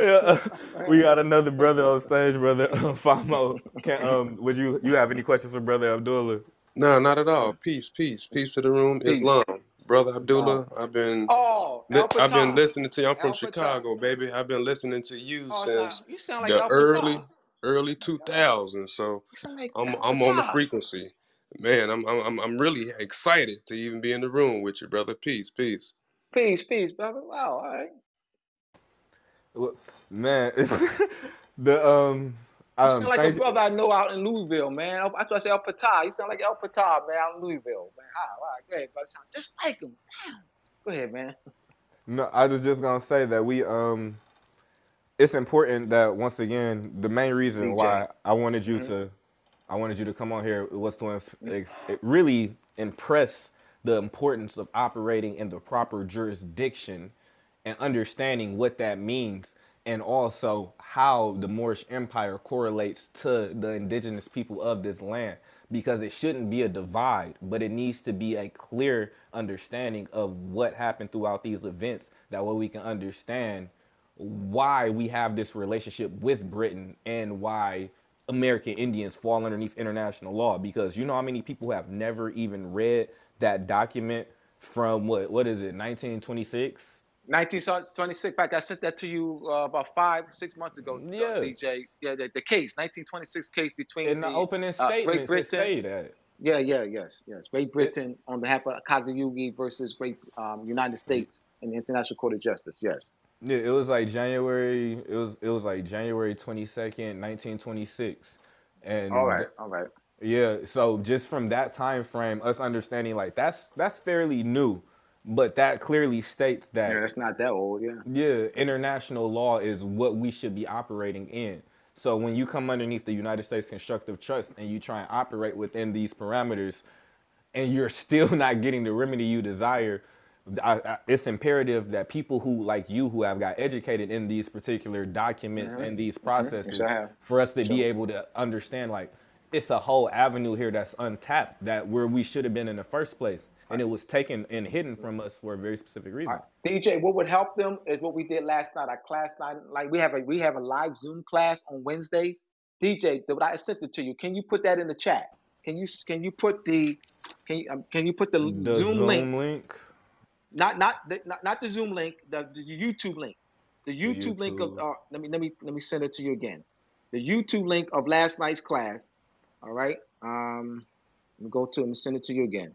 yeah, uh, we got another brother on stage, brother uh, Famo. Can um, would you you have any questions for brother Abdullah? No, not at all. Peace, peace, peace to the room. Peace. Islam, brother Uh, Abdullah. I've been, oh, li- I've been listening to you. I'm from El Patah. Chicago, baby. I've been listening to you Oh, it's not, since you sound like the El early, Patah. early 2000s. So like I'm, El I'm on the frequency, man. I'm, I'm, I'm I'm really excited to even be in the room with you, brother. Peace, peace. Peace, peace, brother. Wow, all right. Well, Man, it's the um. You sound Um, like a thank brother I know out in Louisville, man. El- That's why I say El Patah. You sound like El Patah, man, out in Louisville, man. All right, go ahead, brother. Sound just like him. Damn. Go ahead, man. No, I was just gonna say that we um, it's important that once again the main reason DJ. why I wanted you Mhm. to, I wanted you to come on here. Was to inf- mm. it really impress the importance of operating in the proper jurisdiction and understanding what that means and also how the Moorish Empire correlates to the indigenous people of this land because it shouldn't be a divide but it needs to be a clear understanding of what happened throughout these events that way we can understand why we have this relationship with Britain and why American Indians fall underneath international law because you know how many people have never even read that document from what what is it 1926 1926. In fact, I sent that to you uh, about five, six months ago, uh, yeah DJ. Yeah, the, the case, 1926 case between in the the opening uh, Great Britain. say that Yeah, yeah, yes, yes. Great it, Britain on behalf of Cayuga versus Great um, United States in the International Court of Justice. Yes. Yeah, it was like January it was it was like January 22nd 1926 and right, th- all right. Yeah, so just from that time frame, us understanding like that's that's fairly new, but that clearly states that Yeah, that that's not that old. Yeah. yeah, international law is what we should be operating in. So when you come underneath the United States constructive trust and you try and operate within these parameters, and you're still not getting the remedy you desire, I, I, it's imperative that people who like you who have got educated in these particular documents Mm-hmm. and these Mm-hmm. Yes, processes for us to be able to understand like it's a whole avenue here that's untapped that where we should have been in the first place and it was taken and hidden from us for a very specific reason right. DJ, what would help them is what we did last night. Our class night, like we have a we have a live Zoom class on Wednesdays. DJ, the, I sent it to you. Can you put that in the chat? Can you can you put the can you um, can you put the the Zoom link? zoom link Not not the, not, not the Zoom link, the, the YouTube link. The the YouTube link of uh, let me let me let me send it to you again. The YouTube link of last night's class. All right. Um, let me go to it and send it to you again.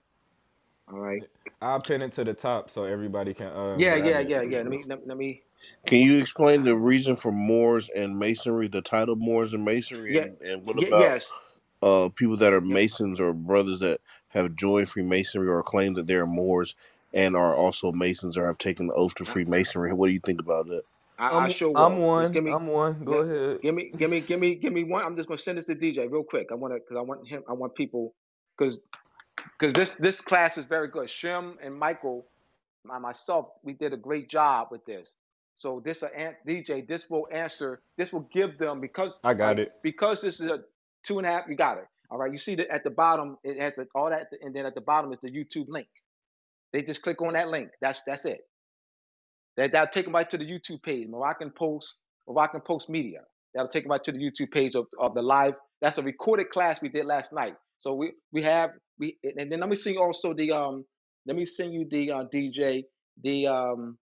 All right. i'll pin it to the top so everybody can um Yeah, grab yeah, yeah, yeah. Let me let, let me. Can you explain the reason for Moors and Masonry, the title Moors and Masonry, Yeah, and, and what yeah, about yes. uh people that are Masons or brothers that have joined Freemasonry or claim that they're Moors and are also Masons or have taken the oath to Freemasonry? What do you think about that? I, I i'm sure i'm one give me, i'm one go gi- ahead give me, give me, give me, give me one. I'm just gonna send this to DJ real quick. I want to, cause I want him, I want people, cause, cause this this class is very good. Shem Malachi, my, myself, we did a great job with this. So this a DJ, this will answer, this will give them because i got like it because this is a two and a half. You got it. All right. You see that at the bottom, it has a, all that, and then at the bottom is the YouTube link. They just click on that link. That's that's it. That that'll take them right to the YouTube page, Moroccan Post, Moroccan Post Media. That'll take them right to the YouTube page of, of the live. That's a recorded class we did last night. So we we have we and then let me send you also the um let me send you the uh, DJ the um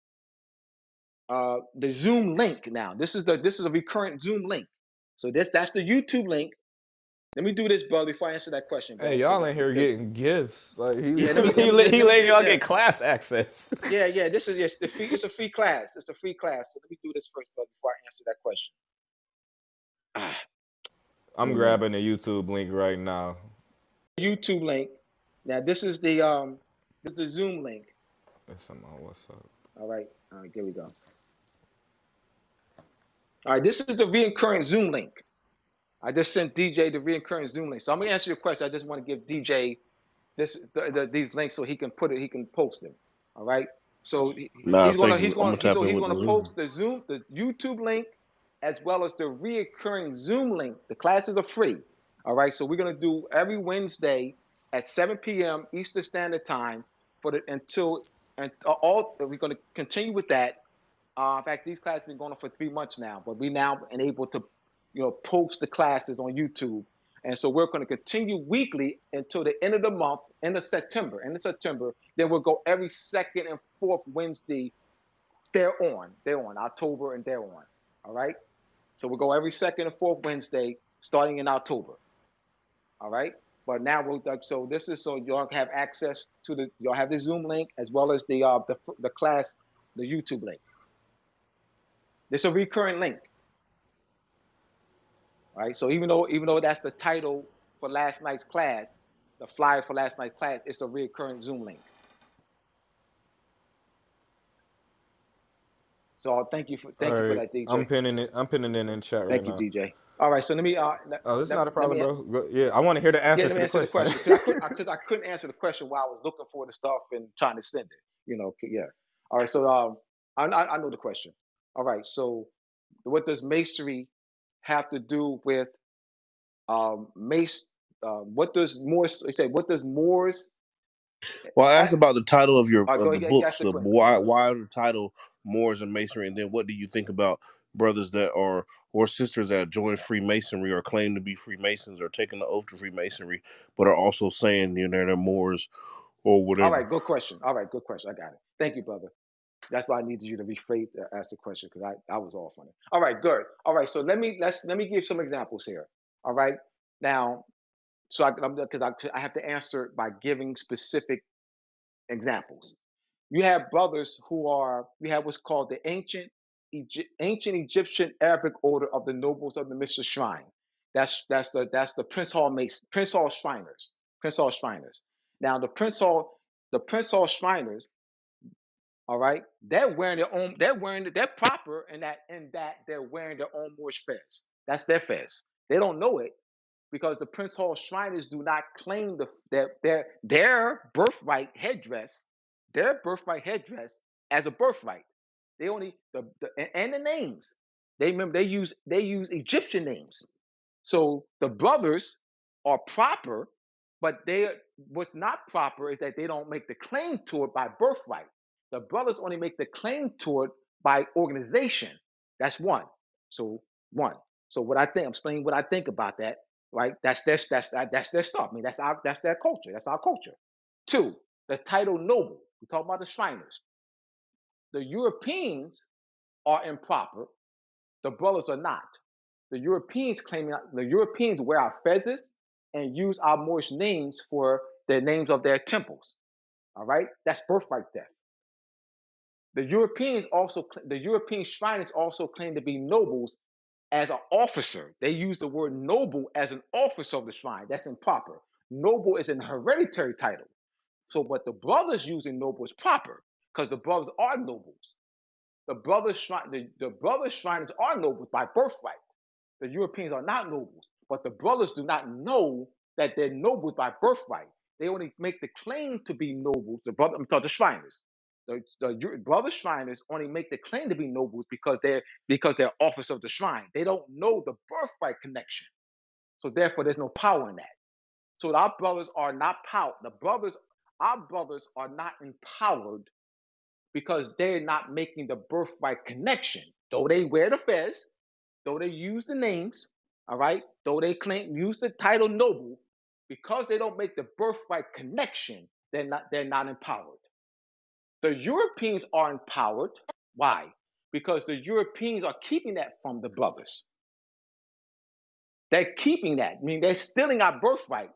uh the Zoom link now. This is the this is a recurrent Zoom link. So this that's the YouTube link. Let me do this, brother, before I answer that question, brother. hey y'all in here getting gifts like he yeah, let me he, me he letting y'all get class access Yeah, yeah. This is yes, the free. It's a free class. It's a free class. So let me do this first, brother, before I answer that question. Ah, i'm grabbing the youtube link right now YouTube link. Now this is the um, this is the Zoom link. it's on my what's up All right, all right. Here we go. All right, this is the reoccurring Zoom link. I just sent DJ the reoccurring Zoom link. So I'm gonna answer your question. I just want to give DJ this the, the, these links so he can put it, he can post them. All right. So he- Nah, he's gonna he's. I'm gonna gonna tap so in he's with the gonna Zoom. post the Zoom the YouTube link as well as the reoccurring Zoom link. The classes are free. All right. So we're gonna do every Wednesday at 7 p.m. Eastern Standard Time for the until and all we're gonna continue with that uh, in fact, these classes have been going on for three months now, but we now been able to, you know, post the classes on YouTube. And so we're going to continue weekly until the end of the month, end of September, end of September. Then we'll go every second and fourth Wednesday. They're on, they're on October, and they're on. All right. So we'll go every second and fourth Wednesday starting in October. All right. But now we'll so this is so y'all have access to the y'all have the Zoom link as well as the uh the the class, the YouTube link. It's a recurring link, right? So even though even though that's the title for last night's class, the flyer for last night's class, it's a recurring Zoom link. So uh, thank you for thank All you for that, DJ. I'm pinning it. I'm pinning it in chat right Thank you. DJ. All right, so let me uh Oh, this is let, not a problem, bro. Go- Yeah, I want to hear the yeah answer let to me the answer the question. because I couldn't I couldn't answer the question while I was looking for the stuff and trying to send it. You know, yeah. All right, so um I I, I know the question. All right, so what does masonry have to do with um mace? Uh, what does Moors? Say what does Moors? Well, I asked about the title of your right, of the ahead, ask books. the The question. Go why ahead, go ahead. why the title Moors and Masonry, and then what do you think about brothers that are or sisters that join Freemasonry or claim to be Freemasons or taking the oath to Freemasonry, but are also saying you know they're Moors or whatever. All right, good question. All right, good question. I got it. Thank you, brother. That's why I needed you to rephrase uh, ask the question because I, I was off on it. All right, good. All right, so let me let's let me give some examples here. All right, now so I because I, I have to answer by giving specific examples. You have brothers who are you have what's called the ancient ancient Egyptian Arabic order of the nobles of the Mystic Shrine. That's that's the that's the Prince Hall Mason, Prince Hall Shriners, Prince Hall Shriners. Now the Prince Hall the Prince Hall Shriners all right, they're wearing their own. They're wearing. They're proper in that. In that they're wearing their own Moorish fez. That's their fez. They don't know it because the Prince Hall Shriners do not claim the their their their birthright headdress, their birthright headdress as a birthright. They only the, the and and the names. They remember they use they use Egyptian names. So the brothers are proper, but they what's not proper is that they don't make the claim to it by birthright. The brothers only make the claim to it by organization. That's one. So one. So what I think, I'm explaining what I think about that, right? That's their that's that, that's their stuff. I mean, that's our that's their culture. That's our culture. Two, the title noble. We talk about the Shriners. The Europeans are improper. The brothers are not. The Europeans claim the Europeans wear our fezzes and use our Moorish names for the names of their temples. All right, that's birthright theft. The Europeans also the European Shriners also claim to be nobles as an officer. They use the word noble as an officer of the shrine. That's improper. Noble is an hereditary title. So, but the brothers using noble is proper because the brothers are nobles. The brothers shrine the, the brothers Shriners are nobles by birthright. The Europeans are not nobles, but the brothers do not know that they're nobles by birthright. They only make the claim to be nobles. The brother, I'm talking the Shriners. The, the brother Shriners only make the claim to be nobles because they're because they're office of the shrine. They don't know the birthright connection. So therefore, there's no power in that. So our brothers are not power. The brothers, our brothers are not empowered because they're not making the birthright connection. Though they wear the fez, though they use the names, all right, though they claim use the title noble, because they don't make the birthright connection, they're not they're not empowered. The Europeans are empowered. Why? Because the Europeans are keeping that from the brothers. They're keeping that. I mean, they're stealing our birthright.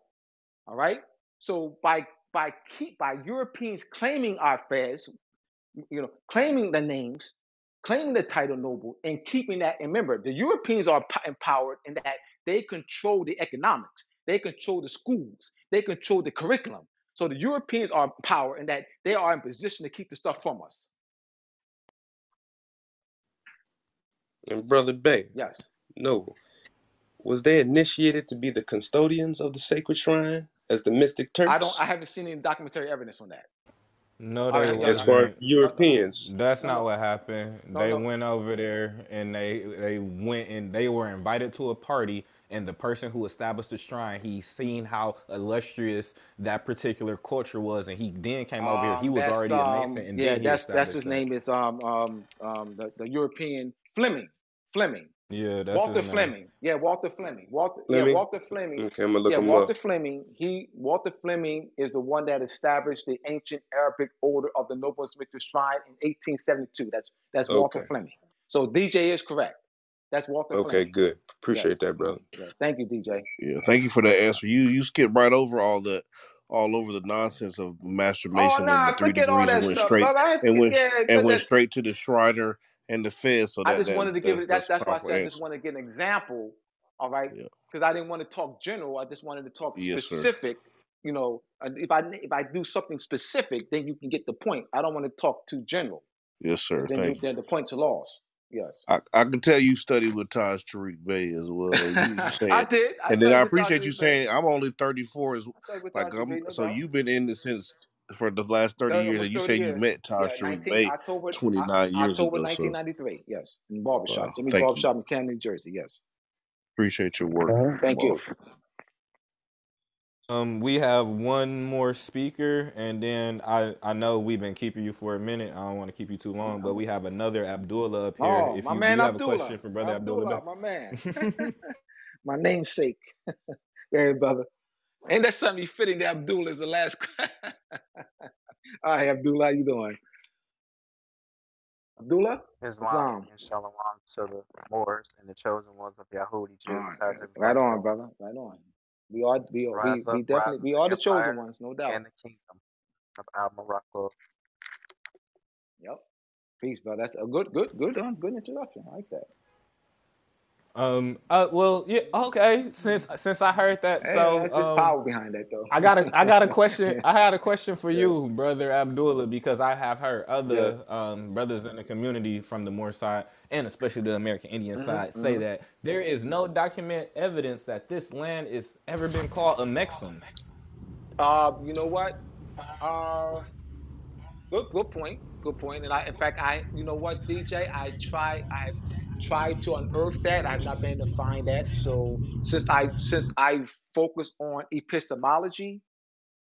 All right. So by by keep by Europeans claiming our affairs, you know, claiming the names, claiming the title noble, and keeping that. And remember, the Europeans are empowered in that they control the economics, they control the schools, they control the curriculum. So the Europeans are empowered in that they are in position to keep the stuff from us. And brother Bey, Yes. no, was they initiated to be the custodians of the sacred shrine as the mystic turn. I don't. I haven't seen any documentary evidence on that. No, they right, yeah, As no, far as wasn't. no, no, Europeans, That's not uh-uh. what happened. no, They no. went over there and they they went and they were invited to a party and the person who established the shrine, he seen how illustrious that particular culture was and he then came over here. He Um, was that's already a um, Mason and yeah, then he that's that's his that. name is um um um the, the European Fleming, Fleming, Yeah, that's Walter his name. Fleming. Yeah, Walter Fleming. Walter. Yeah, Fleming. Walter Fleming. Okay, I'm gonna look Yeah, them Walter up. Fleming. He Walter Fleming is the one that established the ancient Arabic order of the Nobles Mystic Shrine in 1872. That's that's Walter Okay. Fleming. So DJ is correct. That's Walter Okay, Fleming. good. Appreciate Yes. that, brother. Yeah. Thank you, DJ. Yeah, thank you for that answer. You you skipped right over all the all over the nonsense of Oh masturbation and the three forget all degrees and went stuff, straight brother. I, and went yeah, and went straight to the Shriner and the Fed. So I just that wanted to give that it. That's that's that's why I powerful said I just answer. want to get an example. All right, Yeah. because I didn't want to talk general. I just wanted to talk Yes, sir. specific. You know, if I if I do something specific, then you can get the point. I don't want to talk too general. Yes, sir. Then you you. then the points are lost. Yes, I, I can tell you studied with Taj Tariq Bey as well. You, you I did. I and then I studied with Taj appreciate you Tariq Bey. saying I'm only 34. Is I like I'm. Bey, no So doubt. you've been in this since for the last 30 Thirty, years, and you thirty say you met Taj Yeah, Tariq nineteen Bey October O- 29 years October ago. nineteen So. Yes, in barbershop, wow, Jimmy thank you. In Camden, New Jersey. Yes. Appreciate your work, mm-hmm. Thank you. Boss. Um, we have one more speaker, and then I I know we've been keeping you for a minute. I don't want to keep you too long, but we have another Abdullah up here. Oh, If my you do man you have a question Abdullah. for brother Abdullah Abdullah, my man. My namesake. very brother. Ain't that something fitting that Abdullah is the last? All right, Abdullah, how you doing? Abdullah? Islam Islam. and Shalom to the Moors and the chosen ones of Yahudi All Jews. right, right on, brother. Right on. We are we are, we, we definitely we are the chosen ones, no doubt. and the kingdom of Al Morocco. Yep. Peace, brother. That's a good, good, good, um, good introduction. I like that. Um. Uh. Well. Yeah. Okay. Since since I heard that, Hey, so that's um, power behind that, though. I got a I got a question. I had a question for Yeah. you, brother Abdullah, because I have heard other Yes. um brothers in the community from the Moor side and especially the American Indian hmm side say hmm that there is no document evidence that this land is ever been called Amexem. Uh, you know what? Uh, good, good point. Good point. And I, in fact, I, you know what, DJ, I try, I tried to unearth that. I have not been able to find that. So since I, since I focus on epistemology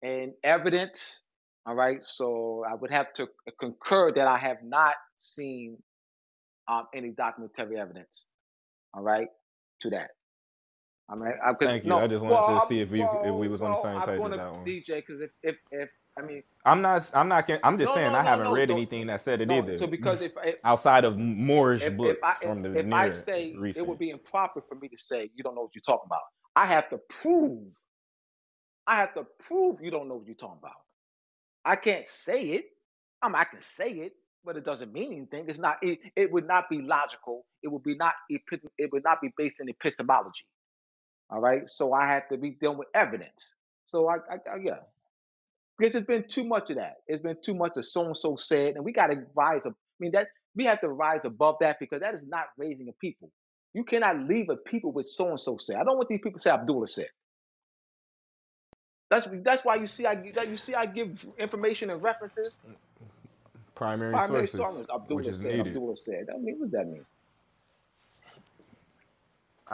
and evidence, all right. So I would have to concur that I have not seen um, any documentary evidence. All right, to that. I mean, I could Thank you. I just wanted Well, to see if we if we was on the same page with that one. DJ because if, if, if I mean, I'm not. I'm not. I'm just no, saying no, I no, haven't read anything that said it either, So because if if outside of Moorish if, if I books from the if I say it would be improper for me to say you don't know what you're talking about, I have to prove. I have to prove you don't know what you're talking about. I can't say it. I mean, I can say it, but it doesn't mean anything. It's not. It, it would not be logical. It would be not. It would not be based in epistemology. All right. So I have to be dealing with evidence. So I, I, I yeah, because it's been too much of that. It's been too much of so and so said, and we got to rise up. I mean that we have to rise above that because that is not raising a people. You cannot leave a people with so and so said. I don't want these people to say Abdullah said. That's that's why you see I you see I give information and references. Mm, mm, mm, primary Primary sources, sources. which Abdullah is said. needed. Abdullah said. I mean, what does that mean?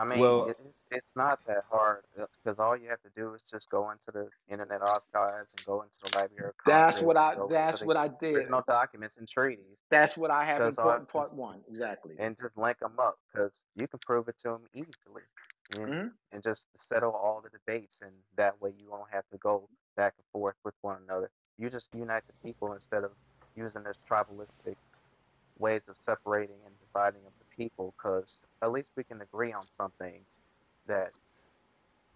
I mean, Well, it's it's not that hard because all you have to do is just go into the Internet Archives and go into the Library of Congress. That's what I. go into That's the what I did. original documents and treaties That's what I have in part, and, part one. Exactly. and just link them up because you can prove it to them easily and, hmm and just settle all the debates and that way you won't have to go back and forth with one another. You just unite the people instead of using this tribalistic ways of separating and dividing of the people because at least we can agree on some things that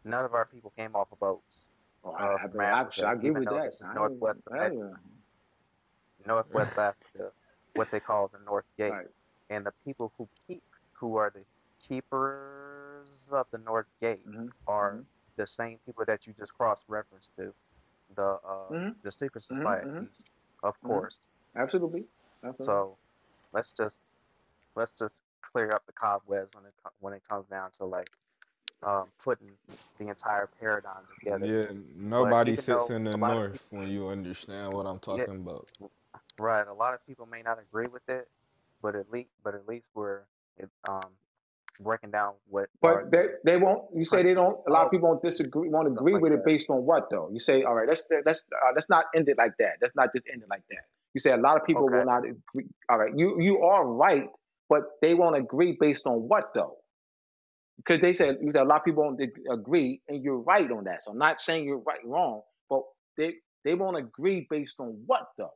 none of our people came off of boats Oh, uh, I, I, from I, Africa, I even with though that. I northwest of northwest Africa, what they call the North. Gate. Right. And the people who keep, who are the keepers of the North Gate, hmm are hmm the same people that you just cross-referenced to, the uh, hmm the secret hmm societies, of hmm course. Absolutely. Absolutely. So let's just let's just clear up the cobwebs when it when it comes down to like um, putting the entire paradigm together. Yeah, nobody sits in the a lot of north when you understand what I'm people, yeah, talking about. right, a lot of people may not agree with it, but at least but at least we're it, um breaking down what But they, they won't. You say they don't. A lot of oh people won't disagree. Won't stuff agree like with it based on what though? You say, all right, let's let's uh, let's not end it like that. Let's not just end it like that. You say a lot of people will not agree. All right, you you are right, but they won't agree based on what though? Because they said you said a lot of people don't agree, and you're right on that. So I'm not saying you're right wrong, but they they won't agree based on what though?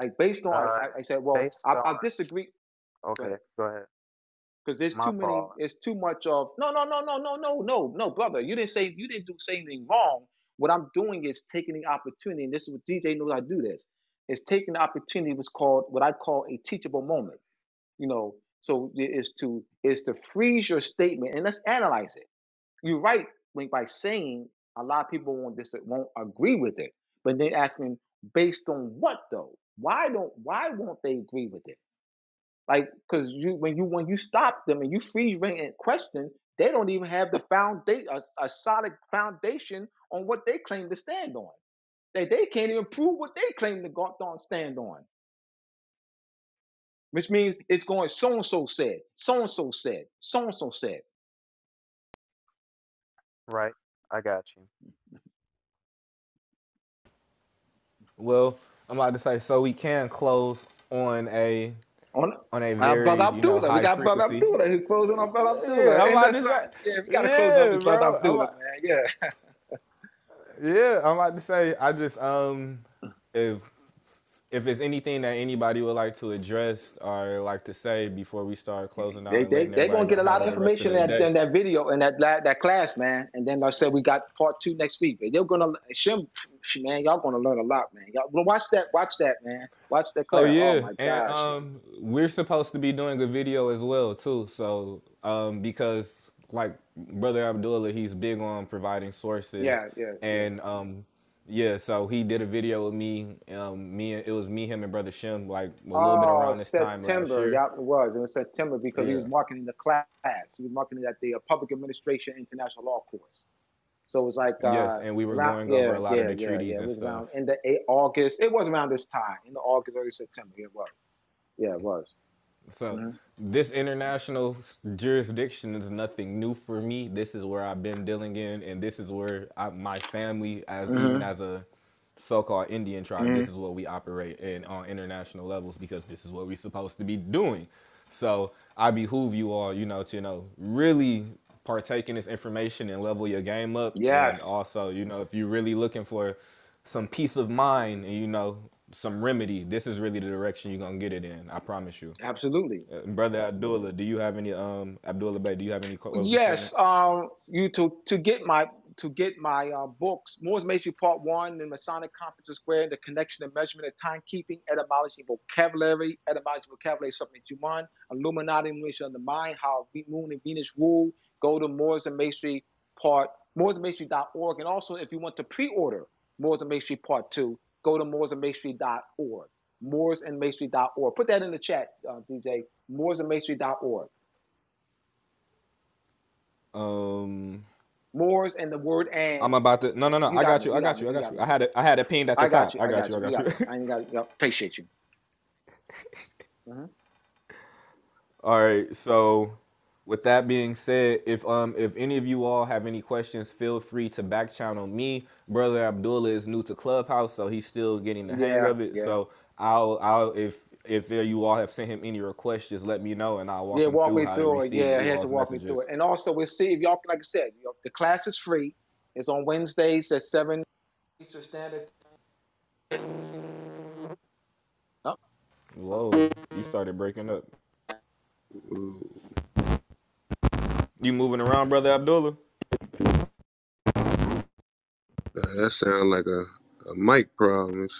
Like based on, uh, I, I said, well, I, on I disagree. Okay, go ahead. because there's My too many there's too much of no no no no no no no no brother you didn't say you didn't do say anything wrong what i'm doing is taking the opportunity and this is what dj knows i do this is taking the opportunity was called what i call a teachable moment you know so is to is to freeze your statement and let's analyze it you're right when by saying a lot of people won't dis- won't agree with it but they're asking based on what though why don't why won't they agree with it like, because you when you when you stop them and you freeze ring and question, they don't even have the foundation a, a solid foundation on what they claim to stand on. They they can't even prove what they claim to go on stand on. Which means it's going so and so said, so and so said, so and so said. Right, I got you. Well, I'm about to say so we can close on a On on a uh, very brother you know Abdullah, we high got brother frequency. Abdullah who closing on brother Abdullah. Yeah, I'm about to say something? Yeah, we gotta close on yeah, brother Abdullah, about, man. Yeah. yeah, I'm about to say I just um if if it's anything that anybody would like to address or like to say before we start closing out They they they gonna get a lot of handle the rest of information in that in that video and that that class, man. And then like I said we got part two next week. They're gonna Shem, man, y'all gonna learn a lot, man. Y'all watch that, watch that, man. Watch that Oh class. Oh yeah, my and gosh. um, we're supposed to be doing a video as well too. So um, because like brother Abdullah, he's big on providing sources, Yeah, yeah. and um, yeah, so he did a video with me. Um, me, and- it was me, him, and brother Shem, like a little bit around this time last September. year. Yeah, it was. It was September because he was Yeah, marketing the class. He was marketing at the uh, Public Administration International Law course. So it was like yes, uh and we were around going over yeah, a lot of the yeah, treaties yeah. And stuff. around in the eight, August. It was around this time, in the August, early September. It was. Yeah, it was. So hmm this international jurisdiction is nothing new for me. This is where I've been dealing in, and this is where I, my family, as even hmm as a so-called Indian tribe, hmm this is what we operate in on international levels because this is what we're supposed to be doing. So I behoove you all, you know, to you know really partake in this information and level your game up, and Yes, also, you know, if you're really looking for some peace of mind and you know some remedy, this is really the direction you're gonna get it in. I promise you. absolutely. Uh, Brother Abdullah, do you have any um Abdullah Bey, do you have any closing Yes, statements? um, you to to get my to get my uh, books, Moors Masonry Part One, the Masonic Conference Square, the connection and measurement of timekeeping, etymology, vocabulary, etymology, vocabulary, something you mind, Illuminati, illumination of the mind, how Moon and Venus rule. Go to Moors and Masonry Part mooresandmasonry.org, and also if you want to pre-order Moors and Masonry Part Two, go to mooresandmasonry.org. Mooresandmasonry.org. Put that in the chat, uh, DJ. Mooresandmasonry.org. Um Moors and the word and. I'm about to no no no, You I got got you, You I got got you, I You got got you. I had it I had it pinned at the I got top. you. I I got got you, you. I You got got you. I got. Yep. Appreciate you. hmm All right, so with that being said, if um if any of you all have any questions, feel free to back channel me. Brother Abdullah is new to Clubhouse, so he's still getting the hang Yeah. of it. Yeah. So I'll I'll if if you all have sent him any requests, just let me know and I'll walk Yeah. him Walk through me how to through it. Yeah. you He has to all's walk me through it. And also, we'll see if y'all, like I said, you know, the class is free. It's on Wednesdays at seven Eastern Standard. Oh, Whoa, you started breaking up. Ooh. You moving around, brother Abdullah? That sound like a, a mic problem.